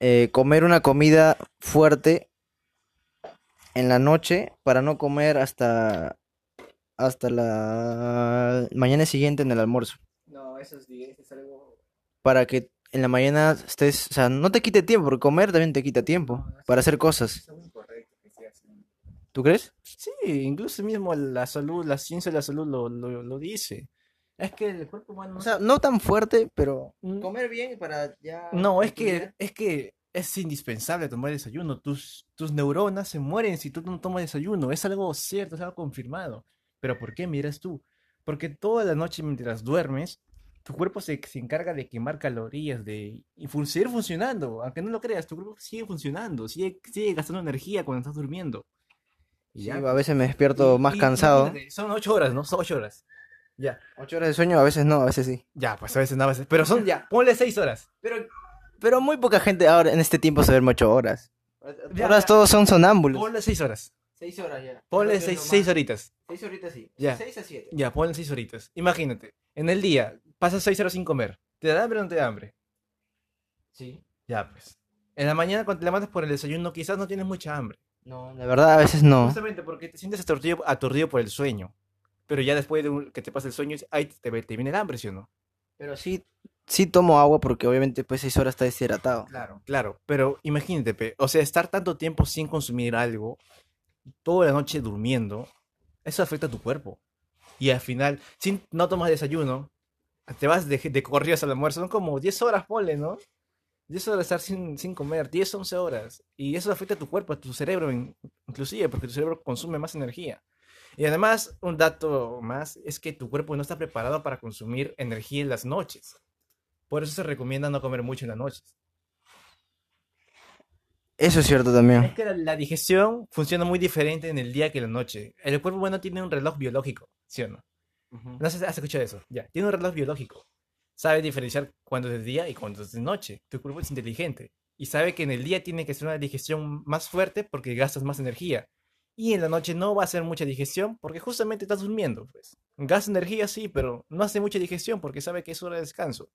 eh, comer una comida fuerte en la noche para no comer hasta, hasta la mañana siguiente en el almuerzo. No, eso es, es algo... Para que en la mañana estés, o sea, no te quite tiempo, porque comer también te quita tiempo para hacer cosas. Es algo incorrecto que se hace. ¿Tú crees? Sí, incluso mismo la salud, la ciencia de la salud lo, lo, lo dice. Es que el cuerpo humano... O sea, no tan fuerte, pero Mm. comer bien para ya... No, es que, es que es indispensable tomar desayuno. Tus, tus neuronas se mueren si tú no tomas desayuno. Es algo cierto, es algo confirmado. Pero ¿por qué miras tú? Porque toda la noche mientras duermes, tu cuerpo se, se encarga de quemar calorías, de y fun- seguir funcionando. Aunque no lo creas, tu cuerpo sigue funcionando, sigue, sigue gastando energía cuando estás durmiendo. Sí, ya. a veces me despierto Y- más y cansado. Son ocho horas, ¿no? Son ocho horas. Ya, Ocho horas de sueño, a veces no, a veces sí. ya, pues a veces no, a veces. Pero son ya, ponle seis horas. Pero, pero muy poca gente ahora en este tiempo se duerme ocho horas. Ya, Ahora ya. todos son sonámbulos. Ponle seis horas. Seis horas ya. Ponle seis, seis horitas. Seis horitas sí. Ya. Seis a siete. Ya, ponle seis horitas. Imagínate, en el día pasas seis horas sin comer. ¿Te da hambre o no te da hambre? Sí. Ya, pues. En la mañana cuando te levantas por el desayuno quizás no tienes mucha hambre. No, la verdad a veces no. Justamente porque te sientes aturdido, aturdido por el sueño. Pero ya después de un- que te pasa el sueño, ahí te, te viene el hambre, ¿sí o no? Pero sí, sí tomo agua porque obviamente pues seis horas está deshidratado. Claro. Claro, pero imagínate, pe, o sea, estar tanto tiempo sin consumir algo, toda la noche durmiendo, eso afecta a tu cuerpo. Y al final, si no tomas desayuno, te vas de, de corridas al almuerzo, son como 10 horas, ponle, ¿no? 10 horas de estar sin, sin comer, 10, 11 horas. Y eso afecta a tu cuerpo, a tu cerebro, in- inclusive, porque tu cerebro consume más energía. Y además, un dato más es que tu cuerpo no está preparado para consumir energía en las noches. Por eso se recomienda no comer mucho en las noches. Eso es cierto Es también. que la, la digestión funciona muy diferente en el día que en la noche. El cuerpo humano tiene un reloj biológico, ¿sí o no? No sé si has escuchado eso. Ya, tiene un reloj biológico. Sabe diferenciar cuándo es de día y cuándo es de noche. Tu cuerpo es inteligente. Y sabe que en el día tiene que ser una digestión más fuerte porque gastas más energía. Y en la noche no va a hacer mucha digestión porque justamente estás durmiendo, pues. Gasta energía sí, pero no hace mucha digestión porque sabe que es hora de descanso.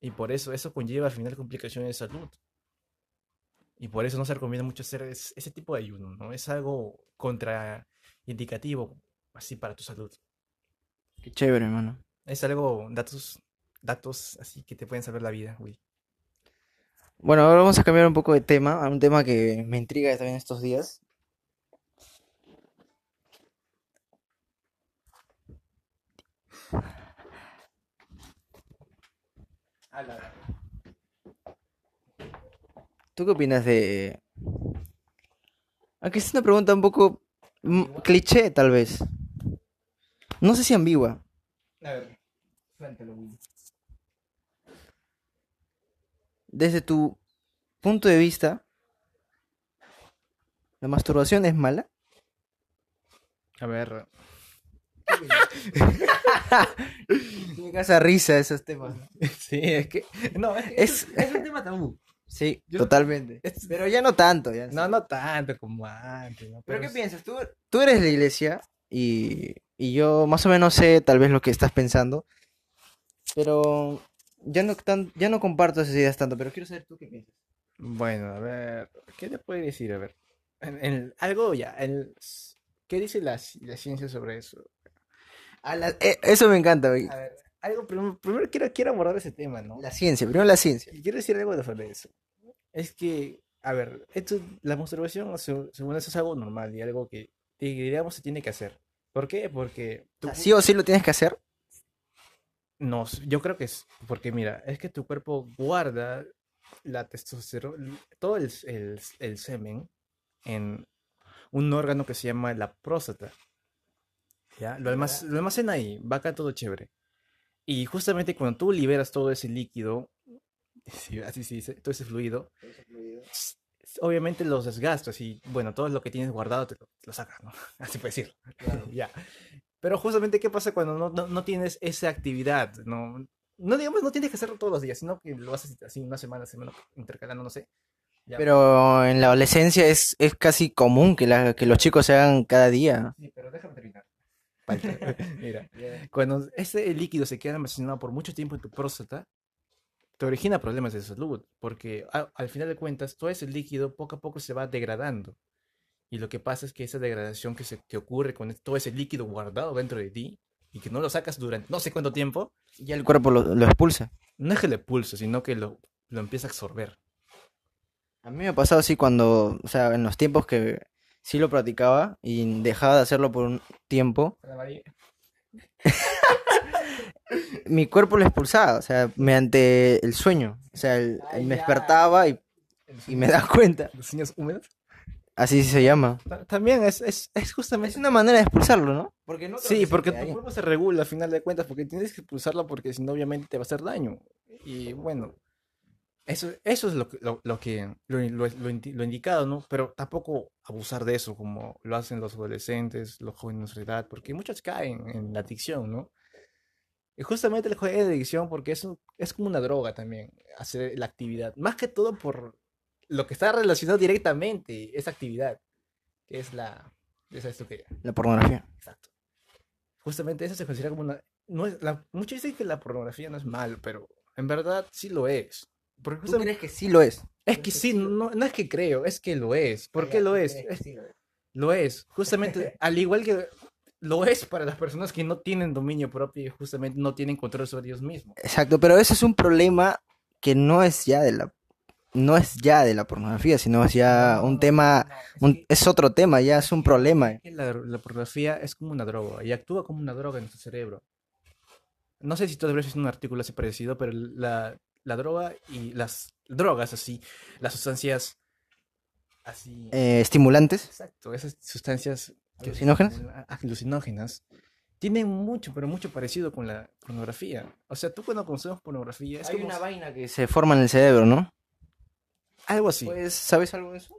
Y por eso eso conlleva al final complicaciones de salud. Y por eso no se recomienda mucho hacer es- ese tipo de ayuno, ¿no? Es algo contraindicativo, así para tu salud. Qué chévere, hermano. Es algo, datos, datos así que te pueden salvar la vida, güey. Bueno, ahora vamos a cambiar un poco de tema, a un tema que me intriga también estos días. ¿Tú qué opinas de... Aunque es una pregunta un poco cliché, tal vez. No sé si ambigua. A ver, suéltalo, güey. Desde tu punto de vista, ¿la masturbación es mala? A ver, Me causa risa esos temas. sí, es que, no, es, que Es- es un tema tabú. Sí, Yo- totalmente. Es- Pero ya no tanto. Ya. No, no tanto como antes, ¿no? ¿Pero qué es- piensas? Tú, tú eres la iglesia y, y yo más o menos sé tal vez lo que estás pensando, pero ya no, tan, ya no comparto esas ideas tanto, pero quiero saber tú qué piensas. Bueno, a ver, ¿qué te puede decir? A ver, en- en- algo ya, el, ¿qué dice la, la ciencia sobre eso? A la- eh, eso me encanta, güey. A ver, algo, primero, primero quiero, quiero abordar ese tema, ¿no? La ciencia, primero la ciencia. Quiero decir algo de sobre eso. Es que, a ver, esto, la masturbación, se- según eso, es algo normal y algo que, digamos, se tiene que hacer. ¿Por qué? Porque sea, ¿Sí o sí lo tienes que hacer? No, yo creo que es, porque mira, es que tu cuerpo guarda la testosterona, todo el, el- el semen en un órgano que se llama la próstata. ¿Ya? Lo, almac- lo almacena ahí, va acá todo chévere. Y justamente cuando tú liberas todo ese líquido, sí, así se dice, todo ese fluido, s- obviamente los desgastas y bueno, todo lo que tienes guardado te lo, te lo sacas, ¿no? Así puede decir. Ya. Pero justamente, ¿qué pasa cuando no, no, no tienes esa actividad? No, no digamos, no tienes que hacerlo todos los días, sino que lo haces así una semana, semana intercalando, no sé. Ya. Pero en la adolescencia es, es casi común que, la, que los chicos se hagan cada día. Sí, pero déjame terminar. Mira, cuando ese líquido se queda almacenado por mucho tiempo en tu próstata, te origina problemas de salud, porque a- al final de cuentas todo ese líquido poco a poco se va degradando. Y lo que pasa es que esa degradación que, se, que ocurre con todo ese líquido guardado dentro de ti y que no lo sacas durante no sé cuánto tiempo, Ya el cuerpo lo, lo expulsa. no es que le pulse, sino que lo, lo empieza a absorber. A mí me ha pasado así cuando, o sea, en los tiempos que sí lo practicaba y dejaba de hacerlo por un tiempo, mi cuerpo lo expulsaba, o sea, mediante el sueño. O sea, el- Ay, me despertaba y, y me daba cuenta. ¿Los sueños húmedos? Así se llama. Ta- También es, es, es justamente... Es una manera de expulsarlo, ¿no? Porque no Sí, porque tu cuerpo se regula a final de cuentas, porque tienes que expulsarlo porque si no obviamente te va a hacer daño. Y bueno, eso, eso es lo, que- lo, lo que lo, lo indicado, ¿no? Pero tampoco abusar de eso como lo hacen los adolescentes, los jóvenes de nuestra edad, porque muchos caen en la adicción, ¿no? Y justamente el juego de adicción porque es, un- es como una droga también, hacer la actividad. Más que todo por lo que está relacionado directamente, esa actividad, que es la... Es esto que... La pornografía. Exacto. Justamente eso se considera como una... No es, la, muchos dicen que la pornografía no es malo, pero en verdad sí lo es. Porque ¿Tú crees que sí lo es? es que sí, no, no es que creo, es que lo es. ¿Por qué lo es? Es- Lo es. Justamente, al igual que lo es para las personas que no tienen dominio propio y justamente no tienen control sobre ellos mismos. Exacto, pero ese es un problema que no es ya de la no es ya de la pornografía, sino es ya un tema, es un- que- es otro tema, ya es un problema. la, la pornografía es como una droga y actúa como una droga en nuestro cerebro. No sé si tú has visto un artículo así parecido, pero la, la droga y las drogas así, las sustancias así... Eh, estimulantes. Exacto, esas sustancias ¿Alucinógenas? ah, alucinógenas tienen mucho, pero mucho parecido con la pornografía. O sea, tú cuando consumes pornografía es Hay como una si- vaina que se forma en el cerebro, ¿no? Algo así. Pues, ¿sabes algo de eso?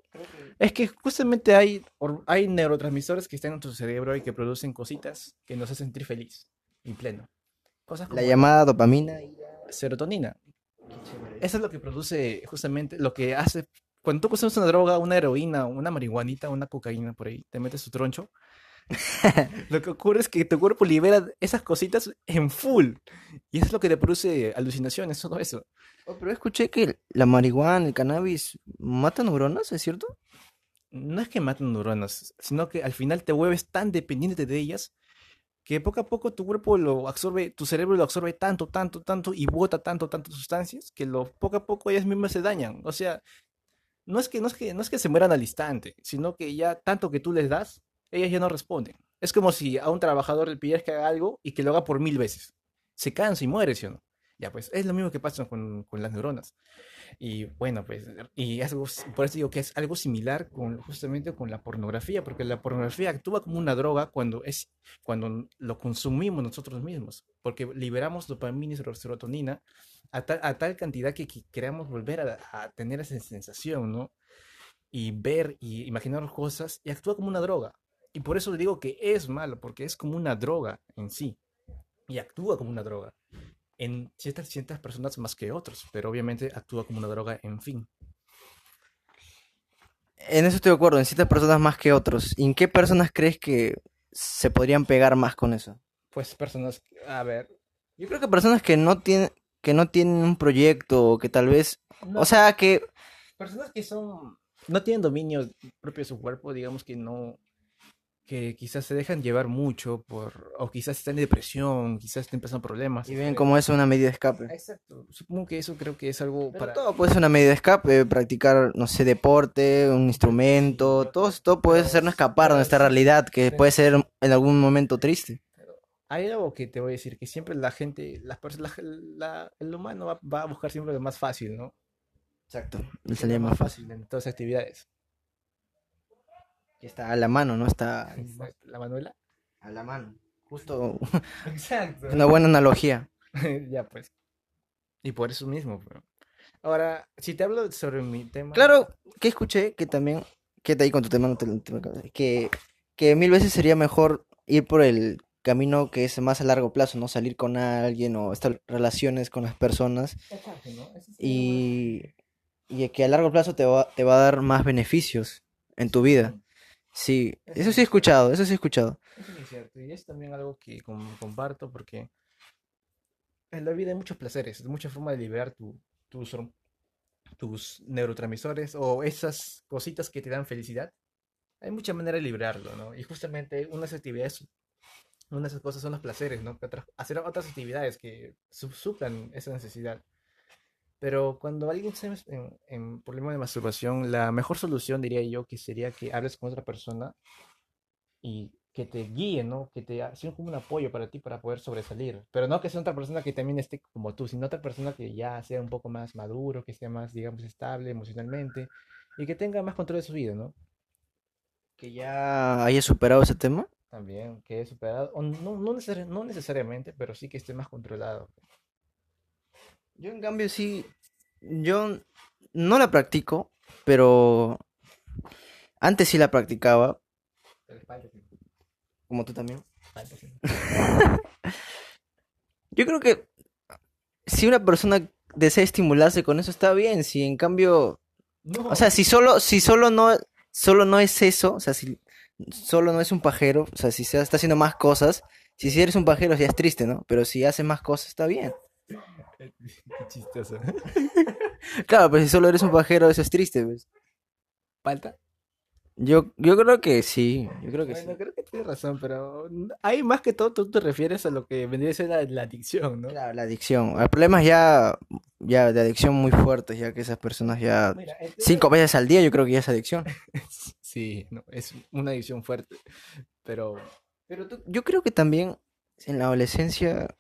Es que justamente hay, hay neurotransmisores que están en nuestro cerebro y que producen cositas que nos hacen sentir feliz y pleno. Cosas como La llamada dopamina y la... serotonina. Eso es lo que produce justamente, lo que hace, cuando tú consumes una droga, una heroína, una marihuanita, una cocaína por ahí, te metes tu troncho, lo que ocurre es que tu cuerpo libera esas cositas en full. Y eso es lo que te produce alucinaciones, todo eso. Oh, pero escuché que la marihuana, el cannabis, mata neuronas, ¿es cierto? No es que maten neuronas, sino que al final te vuelves tan dependiente de ellas que poco a poco tu cuerpo lo absorbe, tu cerebro lo absorbe tanto, tanto, tanto y bota tanto, tanto sustancias que lo, poco a poco ellas mismas se dañan. O sea, no es que, no es que, no es que se mueran al instante, sino que ya tanto que tú les das, ellas ya no responden. Es como si a un trabajador le pidieras que haga algo y que lo haga por mil veces. Se cansa y muere, ¿sí o no? Ya, pues es lo mismo que pasa con, con las neuronas. Y bueno, pues, y es algo, por eso digo que es algo similar con justamente con la pornografía, porque la pornografía actúa como una droga cuando es cuando lo consumimos nosotros mismos, porque liberamos dopamina y sero- serotonina a tal, a tal cantidad que, que volver a, a tener esa sensación, ¿no? Y ver y imaginar cosas y actúa como una droga. Y por eso digo que es malo, porque es como una droga en sí. Y actúa como una droga. En ciertas, ciertas personas más que otros, pero obviamente actúa como una droga en fin. En eso estoy de acuerdo, en ciertas personas más que otros. ¿Y en qué personas crees que se podrían pegar más con eso? Pues personas, a ver, Yo creo que personas que no tienen, que no tienen un proyecto, o que tal vez, no, o sea, que personas que son, no tienen dominio propio de su cuerpo, digamos que no, que quizás se dejan llevar mucho por, o quizás están en depresión, quizás estén pasando problemas. y ven como eso una medida de escape. Exacto, supongo que eso creo que es algo Pero para... todo puede ser una medida de escape, practicar, no sé, deporte, un instrumento, todo, todo puede hacernos escapar de nuestra realidad, que puede ser en algún momento triste. Hay algo que te voy a decir, que siempre la gente, las personas, la, la- el humano va, va a buscar siempre lo más fácil, ¿no? Exacto. Le salía más fácil. en todas las actividades. Que está a la mano, ¿no? Está La Manuela. a la mano. Justo Exacto. una buena analogía. ya pues. Y por eso mismo. pero. Ahora, si te hablo sobre mi tema. Claro, que escuché que también, quédate ahí con tu tema, no te- te que, que mil veces sería mejor ir por el camino que es más a largo plazo, ¿no? Salir con alguien o estar relaciones con las personas Exacto, ¿no? Y, y que a largo plazo te va, te va a dar más beneficios en tu vida. Sí, Eso eso es sí he escuchado, eso sí he escuchado. Eso es muy cierto. Y es también algo que com- comparto porque en la vida hay muchos placeres, muchas formas de liberar tu- tus, tus neurotransmisores o esas cositas que te dan felicidad. Hay muchas maneras de liberarlo, ¿no? Y justamente unas actividades, una de esas cosas son los placeres, ¿no? Hacer otras actividades que su- suplan esa necesidad. Pero cuando alguien está en, en problema de masturbación, la mejor solución diría yo que sería que hables con otra persona y que te guíe, ¿no? Que te sea como un apoyo para ti para poder sobresalir. Pero no que sea otra persona que también esté como tú, sino otra persona que ya sea un poco más maduro, que sea más, digamos, estable emocionalmente y que tenga más control de su vida, ¿no? Que ya haya superado ese tema. También, que es superado, o no, no, necesari- no necesariamente, pero sí que esté más controlado. Yo en cambio sí, yo no la practico, pero antes sí la practicaba, como tú también. Yo creo que si una persona desea estimularse con eso está bien, si en cambio, No, o sea, si solo, si solo no, solo no es eso, o sea, si solo no es un pajero, o sea, si se está haciendo más cosas, si, si eres un pajero ya es triste, ¿no? Pero si haces más cosas está bien. Qué chistoso. Claro, pero si solo eres un pajero eso es triste, pues. ¿Falta? Yo, yo creo que sí, yo creo que sí. Bueno, creo que tienes razón, pero hay más que todo, tú te refieres a lo que vendría a ser la, la adicción, ¿no? Claro, la adicción. Hay problemas ya, ya de adicción muy fuertes, ya que esas personas ya Mira, cinco veces al día yo creo que ya es adicción. Sí, no, es una adicción fuerte, pero Pero tú- yo creo que también en la adolescencia,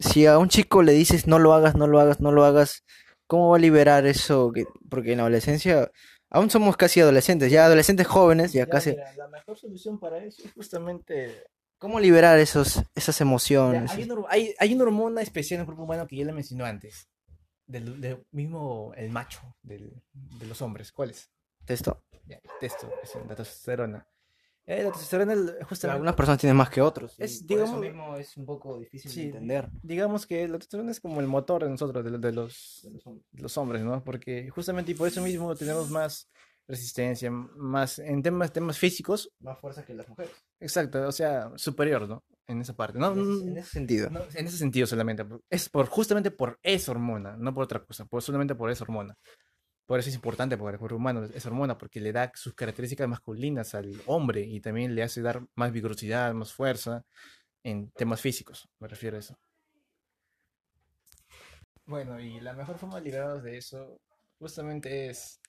si a un chico le dices no lo hagas, no lo hagas, no lo hagas, ¿cómo va a liberar eso? Que- Porque en la adolescencia aún somos casi adolescentes, ya adolescentes jóvenes, ya ya, casi. mira, la mejor solución para eso es justamente... ¿Cómo liberar esos, esas ya, emociones? hay, una, hay, hay una hormona especial en el cuerpo humano que ya la mencionó antes, del, del mismo, el macho del, de los hombres. ¿Cuál es? Testo. Ya, testo, es la testosterona. Eh, la testosterona el- Pero justamente... algunas personas tienen más que otros. Es, por digamos- eso mismo es un poco difícil Sí, de entender. Digamos que la testosterona es como el motor de nosotros, de, de los, de los hombres, ¿no? Porque justamente y por eso mismo tenemos más resistencia, más en temas, temas físicos, Más fuerza que las mujeres. exacto, o sea, superior, ¿no? En esa parte, ¿no? En ese sentido. No, en ese sentido solamente. por- Es por, justamente por esa hormona, no por otra cosa, por, solamente por esa hormona. Por eso es importante para el cuerpo humano esa hormona, porque le da sus características masculinas al hombre y también le hace dar más vigorosidad, más fuerza en temas físicos, me refiero a eso. Bueno, y la mejor forma de liberarnos de eso justamente es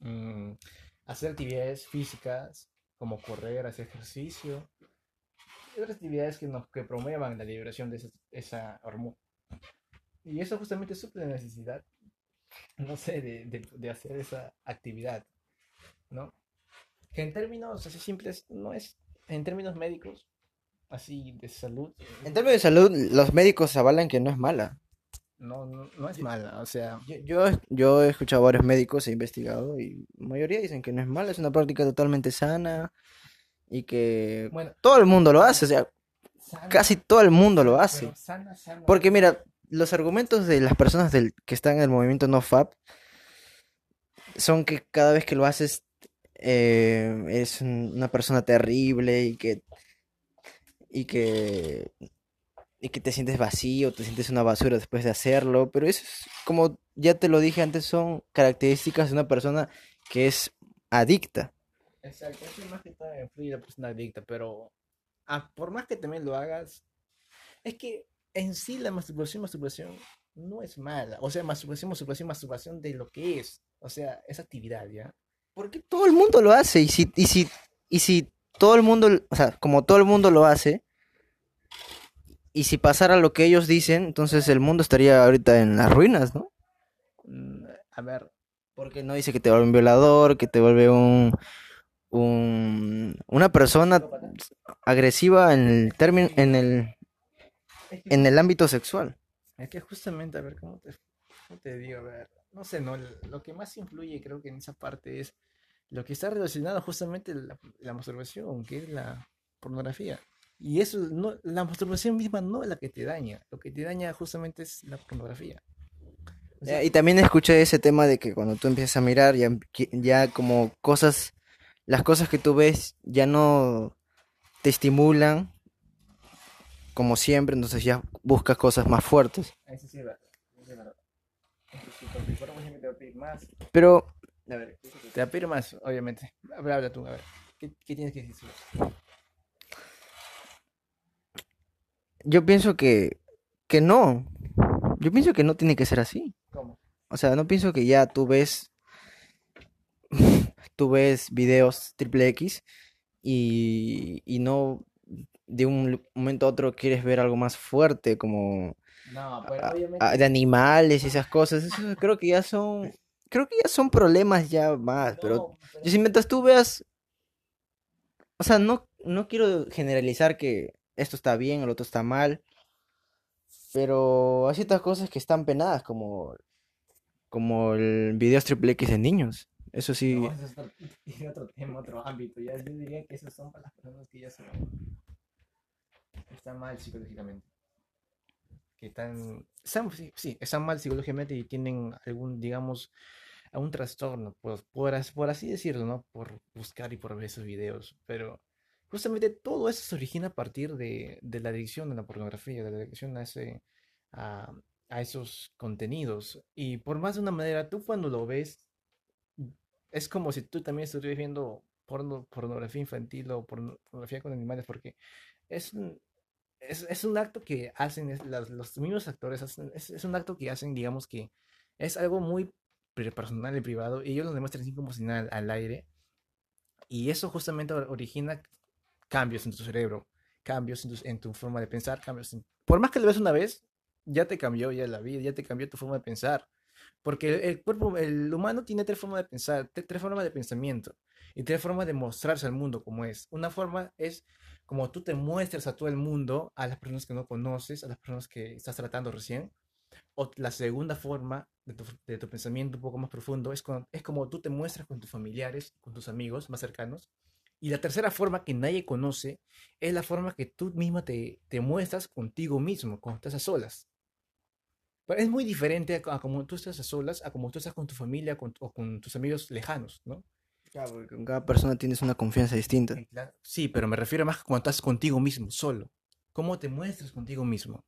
mm, hacer actividades físicas como correr, hacer ejercicio, y otras actividades que nos que promuevan la liberación de esa, esa hormona. Y eso justamente suple la necesidad, no sé, de, de, de hacer esa actividad, ¿no? Que en términos así simples, no es, en términos médicos, así de salud, En términos de salud, los médicos avalan que no es mala. no, no, no es mala, o sea, Yo, yo, yo he escuchado a varios médicos, he investigado y la mayoría dicen que no es mala, es una práctica totalmente sana y que bueno, todo el mundo lo hace, o sea, sana, casi todo el mundo lo hace. sana, sana, Porque mira, los argumentos de las personas del, que están en el movimiento NoFap son que cada vez que lo haces eh, es un- una persona terrible y que y que y que te sientes vacío, te sientes una basura después de hacerlo, pero eso es como ya te lo dije antes, son características de una persona que es adicta. Exacto, eso más que todo influye la persona adicta, pero ah, por más que también lo hagas, es que en sí la masturbación, masturbación no es mala. O sea, masturbación, masturbación, masturbación de lo que es. O sea, es actividad, ¿ya? Porque todo el mundo lo hace y si y si y si todo el mundo, o sea, como todo el mundo lo hace y si pasara lo que ellos dicen, entonces el mundo estaría ahorita en las ruinas, ¿no? Mm, A ver, Porque no dice que te vuelve un violador, que te vuelve un, un una persona agresiva en el término en el en el ámbito sexual. es que justamente, a ver, ¿cómo te, cómo te digo? A ver, no sé, no, lo que más influye creo que en esa parte es lo que está relacionado justamente la, la masturbación, que es la pornografía. Y eso, no, la masturbación misma no es la que te daña, lo que te daña justamente es la pornografía. O sea, Eh, y también escuché ese tema de que cuando tú empiezas a mirar ya ya como cosas las cosas que tú ves ya no te estimulan como siempre, entonces ya buscas cosas más fuertes. eso sí es verdad, eso es verdad. Entonces, porque el cuerpo siempre te va a pedir más. Pero A ver, te va a pedir más, obviamente. Habla, habla tú, a ver. ¿Qué, qué tienes que decir? yo pienso que que no. Yo pienso que no tiene que ser así. ¿Cómo? O sea, no pienso que ya tú ves tú ves videos triple X y, y no de un momento a otro quieres ver algo más fuerte como No, pero de animales y esas cosas. Eso creo que ya son creo que ya son problemas ya más, pero no, pero- yo si mientras tú veas o sea, no no quiero generalizar que esto está bien o lo otro está mal, pero hay ciertas cosas que están penadas como como el videos triple X de niños. Eso sí, No, eso es otro, tema, otro ámbito. Ya, yo diría que esos son para las personas que ya son. Están mal psicológicamente. Que están. están sí, sí, están mal psicológicamente y tienen algún, digamos, algún trastorno, por, por, por así decirlo, ¿no? Por buscar y por ver esos videos. Pero justamente todo eso se origina a partir de, de la adicción a la pornografía, de la adicción a ese. a, a esos contenidos. Y por más de una manera, tú cuando lo ves, es como si tú también estuvieras viendo porno, pornografía infantil o porno- pornografía con animales, porque es un, es, es un acto que hacen es- los mismos actores, hacen- es, es un acto que hacen, digamos que es algo muy personal y privado, y ellos lo demuestran así como si al, aire, y eso justamente or- origina cambios en tu cerebro, cambios en tu, en tu forma de pensar, cambios Por más que lo ves una vez, ya te cambió ya la vida, ya te cambió tu forma de pensar. Porque el, cuerpo, el humano tiene tres formas de pensar, te- tres formas de pensamiento y tres formas de mostrarse al mundo como es. Una forma es como tú te muestras a todo el mundo, a las personas que no conoces, a las personas que estás tratando recién. O la segunda forma de tu, de tu pensamiento un poco más profundo es, con, es como tú te muestras con tus familiares, con tus amigos más cercanos. Y la tercera forma que nadie conoce es la forma que tú misma te, te muestras contigo mismo, cuando estás a solas. Pero es muy diferente a, a como tú estás a solas, a como tú estás con tu familia con, o con tus amigos lejanos, ¿no? Claro, porque con cada persona tienes una confianza distinta. Sí, pero me refiero más a cuando estás contigo mismo, solo. ¿Cómo te muestras contigo mismo?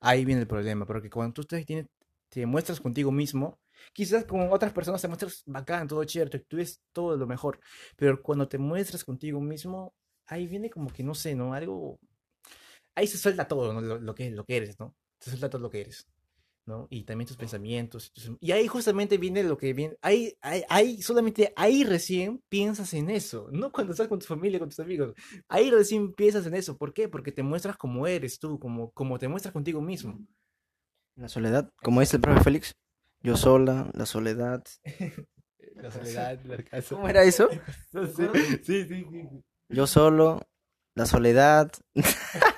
Ahí viene el problema, porque cuando tú te, tienes- te muestras contigo mismo, quizás con otras personas te muestras bacán, todo chévere, tú ves todo lo mejor, pero cuando te muestras contigo mismo, ahí viene como que, no sé, ¿no? Algo... Ahí se suelta todo, ¿no? Lo, lo que, lo que eres, ¿no? Se suelta todo lo que eres. ¿No? Y también tus pensamientos. tus em- Y ahí justamente viene lo que viene. Ahí, ahí, ahí, solamente ahí recién piensas en eso. No cuando estás con tu familia, con tus amigos. Ahí recién piensas en eso. ¿Por qué? Porque te muestras como eres tú, como, como te muestras contigo mismo. La soledad, como dice el profe Félix, yo sola, la soledad. La soledad, el caso. ¿Cómo era eso? Sí, sí, sí. Yo solo, la soledad.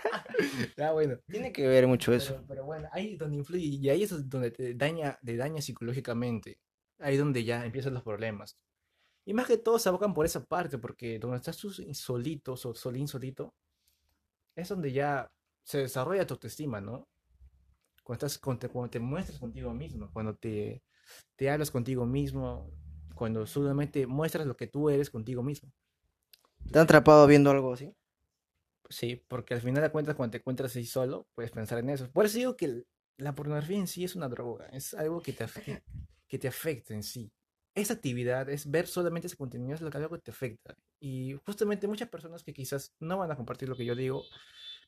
Ah, bueno. Tiene que ver mucho eso. Pero, pero bueno, ahí es donde influye y ahí es donde te daña, te daña psicológicamente. Ahí es donde ya empiezan los problemas. Y más que todo se abocan por esa parte, porque donde estás tú solito, so- solín, solito, es donde ya se desarrolla tu autoestima, ¿no? Cuando, estás, cuando, te, cuando te muestras contigo mismo, cuando te, te hablas contigo mismo, cuando solamente muestras lo que tú eres contigo mismo. ¿Te han atrapado viendo algo así? Sí, porque al final de cuentas, cuando te encuentras así solo, puedes pensar en eso. Por eso digo que la pornografía en sí es una droga, es algo que te, af- que, te afecta en sí. Esa actividad, es ver solamente ese contenido, es lo que algo te afecta. Y justamente muchas personas que quizás no van a compartir lo que yo digo,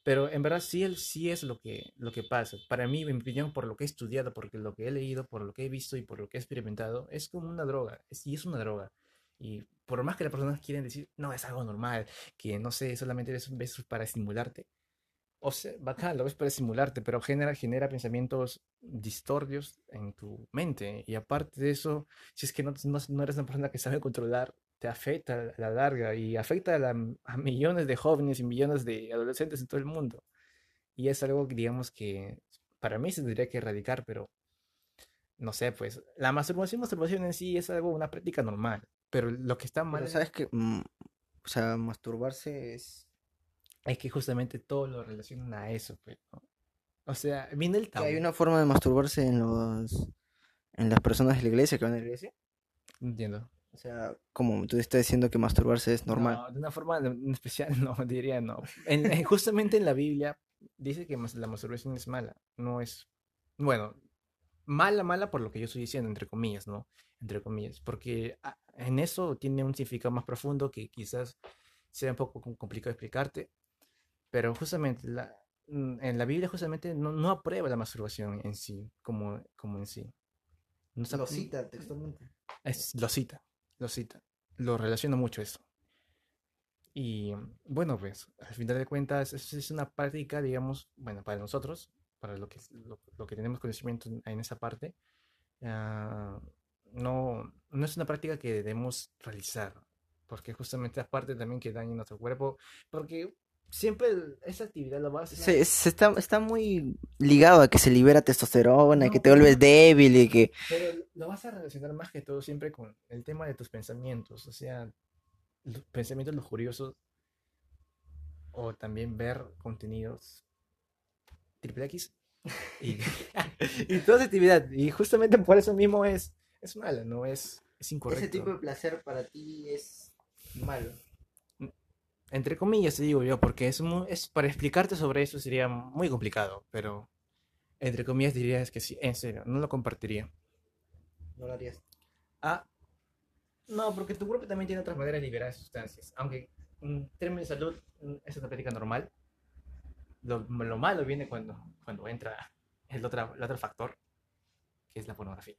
pero en verdad sí, sí es lo que, lo que pasa. Para mí, en mi opinión, por lo que he estudiado, por lo que he leído, por lo que he visto y por lo que he experimentado, es como una droga. Y es una droga. Y por más que las personas quieren decir, no, es algo normal, que no sé, solamente ves, ves para estimularte. O sea, bacán, lo ves para estimularte, pero genera, genera pensamientos distordios en tu mente. Y aparte de eso, si es que no, no, no eres una persona que sabe controlar, te afecta a la larga y afecta a, la- a millones de jóvenes y millones de adolescentes en todo el mundo. Y es algo digamos que para mí se tendría que erradicar, pero no sé, pues la masturbación, masturbación en sí es algo, una práctica normal. Pero lo que está mal Pero sabes que, mm, o sea, masturbarse es... es que justamente todo lo relacionan a eso, pues, ¿no? O sea, viene el tabú. hay una forma de masturbarse en los... en las personas de la iglesia que van a la iglesia. No Entiendo. O sea, como tú estás diciendo que masturbarse es normal. No, de una forma especial, no, diría no. En- en- justamente en la Biblia dice que la masturbación es mala. No es. Bueno, mala, mala por lo que yo estoy diciendo, entre comillas, ¿no? Entre comillas. Porque ah, en eso tiene un significado más profundo que quizás sea un poco com- complicado explicarte. Pero justamente la- mm, en la Biblia justamente no, no aprueba la masturbación en sí, como, como en sí. No Lo cita textualmente. es- lo cita, lo cita. Lo relaciona mucho eso. Y bueno, pues al final de cuentas es, es una práctica, digamos, bueno, para nosotros, para lo que, lo, lo que tenemos conocimiento en, en esa parte, ah, no, no es una práctica que debemos realizar, porque justamente aparte también que daña nuestro cuerpo, porque siempre esa actividad la vas a Se, se está, está muy ligado a que se libera testosterona, No, que te vuelves débil y que... Pero lo vas a relacionar más que todo siempre con el tema de tus pensamientos, o sea, los pensamientos lujuriosos o también ver contenidos triple X y, y toda esa actividad. Y justamente por eso mismo es, es mala, no es, es incorrecto. placer para ti es malo. Entre comillas te digo yo, porque es, muy, es para explicarte sobre eso sería muy complicado, pero entre comillas diría es que sí, en serio, no lo compartiría. No lo harías. Ah, no, porque tu cuerpo también tiene otras maneras de liberar sustancias. Aunque en términos de salud mm, es una práctica normal. Lo, lo malo viene cuando, cuando entra el otro, el otro factor, que es la pornografía.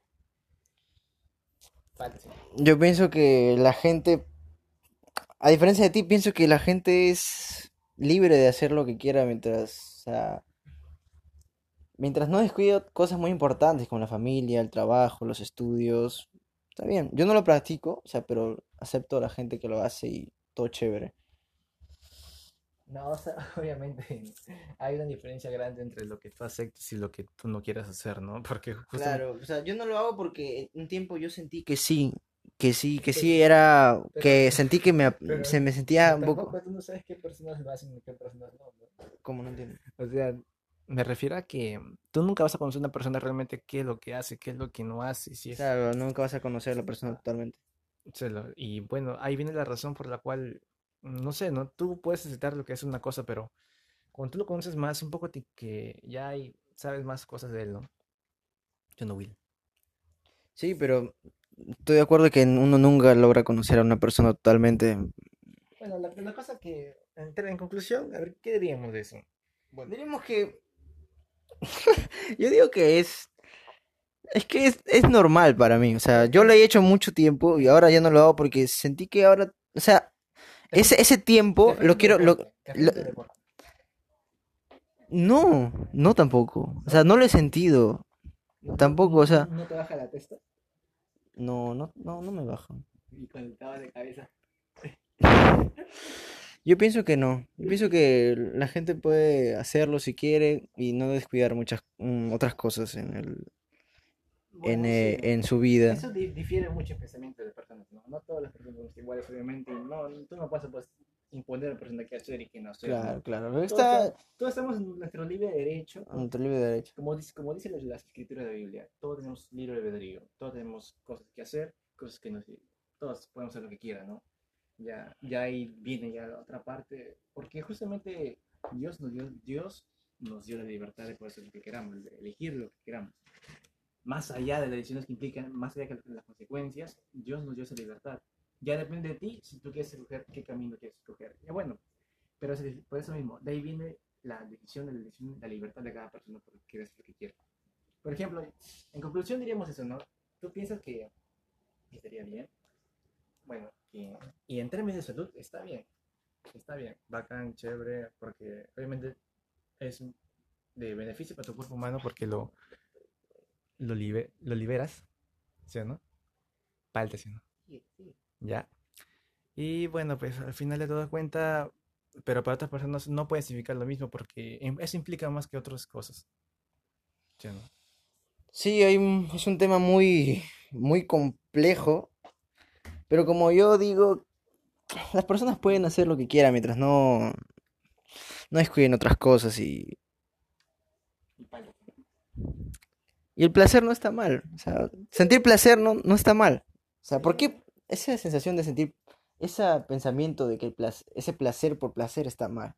Yo pienso que la gente, a diferencia de ti, pienso que la gente es libre de hacer lo que quiera mientras, o sea, mientras no descuide cosas muy importantes como la familia, el trabajo, los estudios. Está bien, yo no lo practico, o sea, pero acepto a la gente que lo hace y todo chévere. No, o sea, obviamente hay una diferencia grande entre lo que tú aceptes y lo que tú no quieras hacer, ¿no? Porque Claro, o sea, yo no lo hago porque un tiempo yo sentí que sí, que sí, que sí era, que sentí que me, ap- pero- se me sentía un tampoco poco, tú no sabes qué personas lo hacen y qué personas no, ¿no? como no entiendo. O sea, me refiero a que tú nunca vas a conocer a una persona realmente qué es lo que hace, qué es lo que no hace, si es Claro, nunca vas a conocer a la persona totalmente. Y bueno, ahí viene la razón por la cual, no sé, ¿no? Tú puedes aceptar lo que es una cosa, pero cuando tú lo conoces más, un poco te- que ya hay, sabes más cosas de él, ¿no? Yo no, Will. Sí, pero estoy de acuerdo que uno nunca logra conocer a una persona totalmente. Bueno, la, la cosa que, en, en conclusión, a ver, ¿qué diríamos de eso? Bueno, Diríamos que yo digo que es es que es, es normal para mí, o sea, yo lo he hecho mucho tiempo y ahora ya no lo hago porque sentí que ahora, o sea, ese ese tiempo lo quiero lo lo- no, no tampoco. O sea, no lo he sentido. Tampoco, o sea, ¿No te baja la testa? no, no, no, no me baja. Y cuando estabas de cabeza. Yo pienso que no. Yo pienso que la gente puede hacerlo si quiere y no descuidar muchas mm, otras cosas en el, en, Bueno, eh, sí. en su vida. Eso di- difiere mucho en pensamiento de personas, ¿no? Todas las personas son iguales, obviamente. No, tú no puedes pues, imponer a la persona qué hacer y qué no hacer. ¿no? Claro, claro. Todos, Está estamos- todos estamos en nuestro libre derecho. en tu libre derecho. Como dice, como dice las, las escrituras de la Biblia, todos tenemos libre albedrío, todos tenemos cosas que hacer, cosas que no todos podemos hacer lo que quieran, ¿no? Ya, ya ahí viene ya la otra parte, porque justamente Dios nos dio, Dios nos dio la libertad de poder hacer lo que queramos, de elegir lo que queramos. Más allá de las decisiones que implican, más allá de las consecuencias, Dios nos dio esa libertad. Ya depende de ti si tú quieres escoger qué camino quieres escoger. Y bueno, pero es por eso mismo, de ahí viene la decisión de la, decisión, la libertad de cada persona por qué hacer lo que quiere. Por ejemplo, en conclusión diríamos eso, ¿no? ¿Tú piensas que estaría bien? Bueno, y, y en términos de salud está bien, está bien, bacán, chévere, porque obviamente es de beneficio para tu cuerpo humano porque lo, lo, libe- lo liberas, ¿sí o no? Palta, ¿sí o no? Ya. Y bueno, pues al final de todo cuenta, pero para otras personas no puede significar lo mismo porque eso implica más que otras cosas. ¿Sí o no? Sí, hay un- es un tema muy, muy complejo, pero como yo digo, las personas pueden hacer lo que quieran mientras no, no descuiden otras cosas y, Y el placer no está mal. O sea, sentir placer no, no está mal. O sea, ¿por qué esa sensación de sentir, ese pensamiento de que el plac- ese placer por placer está mal?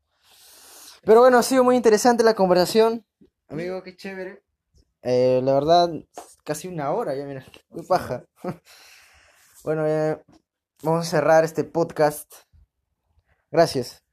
Pero bueno, ha sido muy interesante la conversación. Amigo, qué chévere. Eh, la verdad, casi una hora ya, mira, muy paja. Bueno, eh, vamos a cerrar este podcast. Gracias.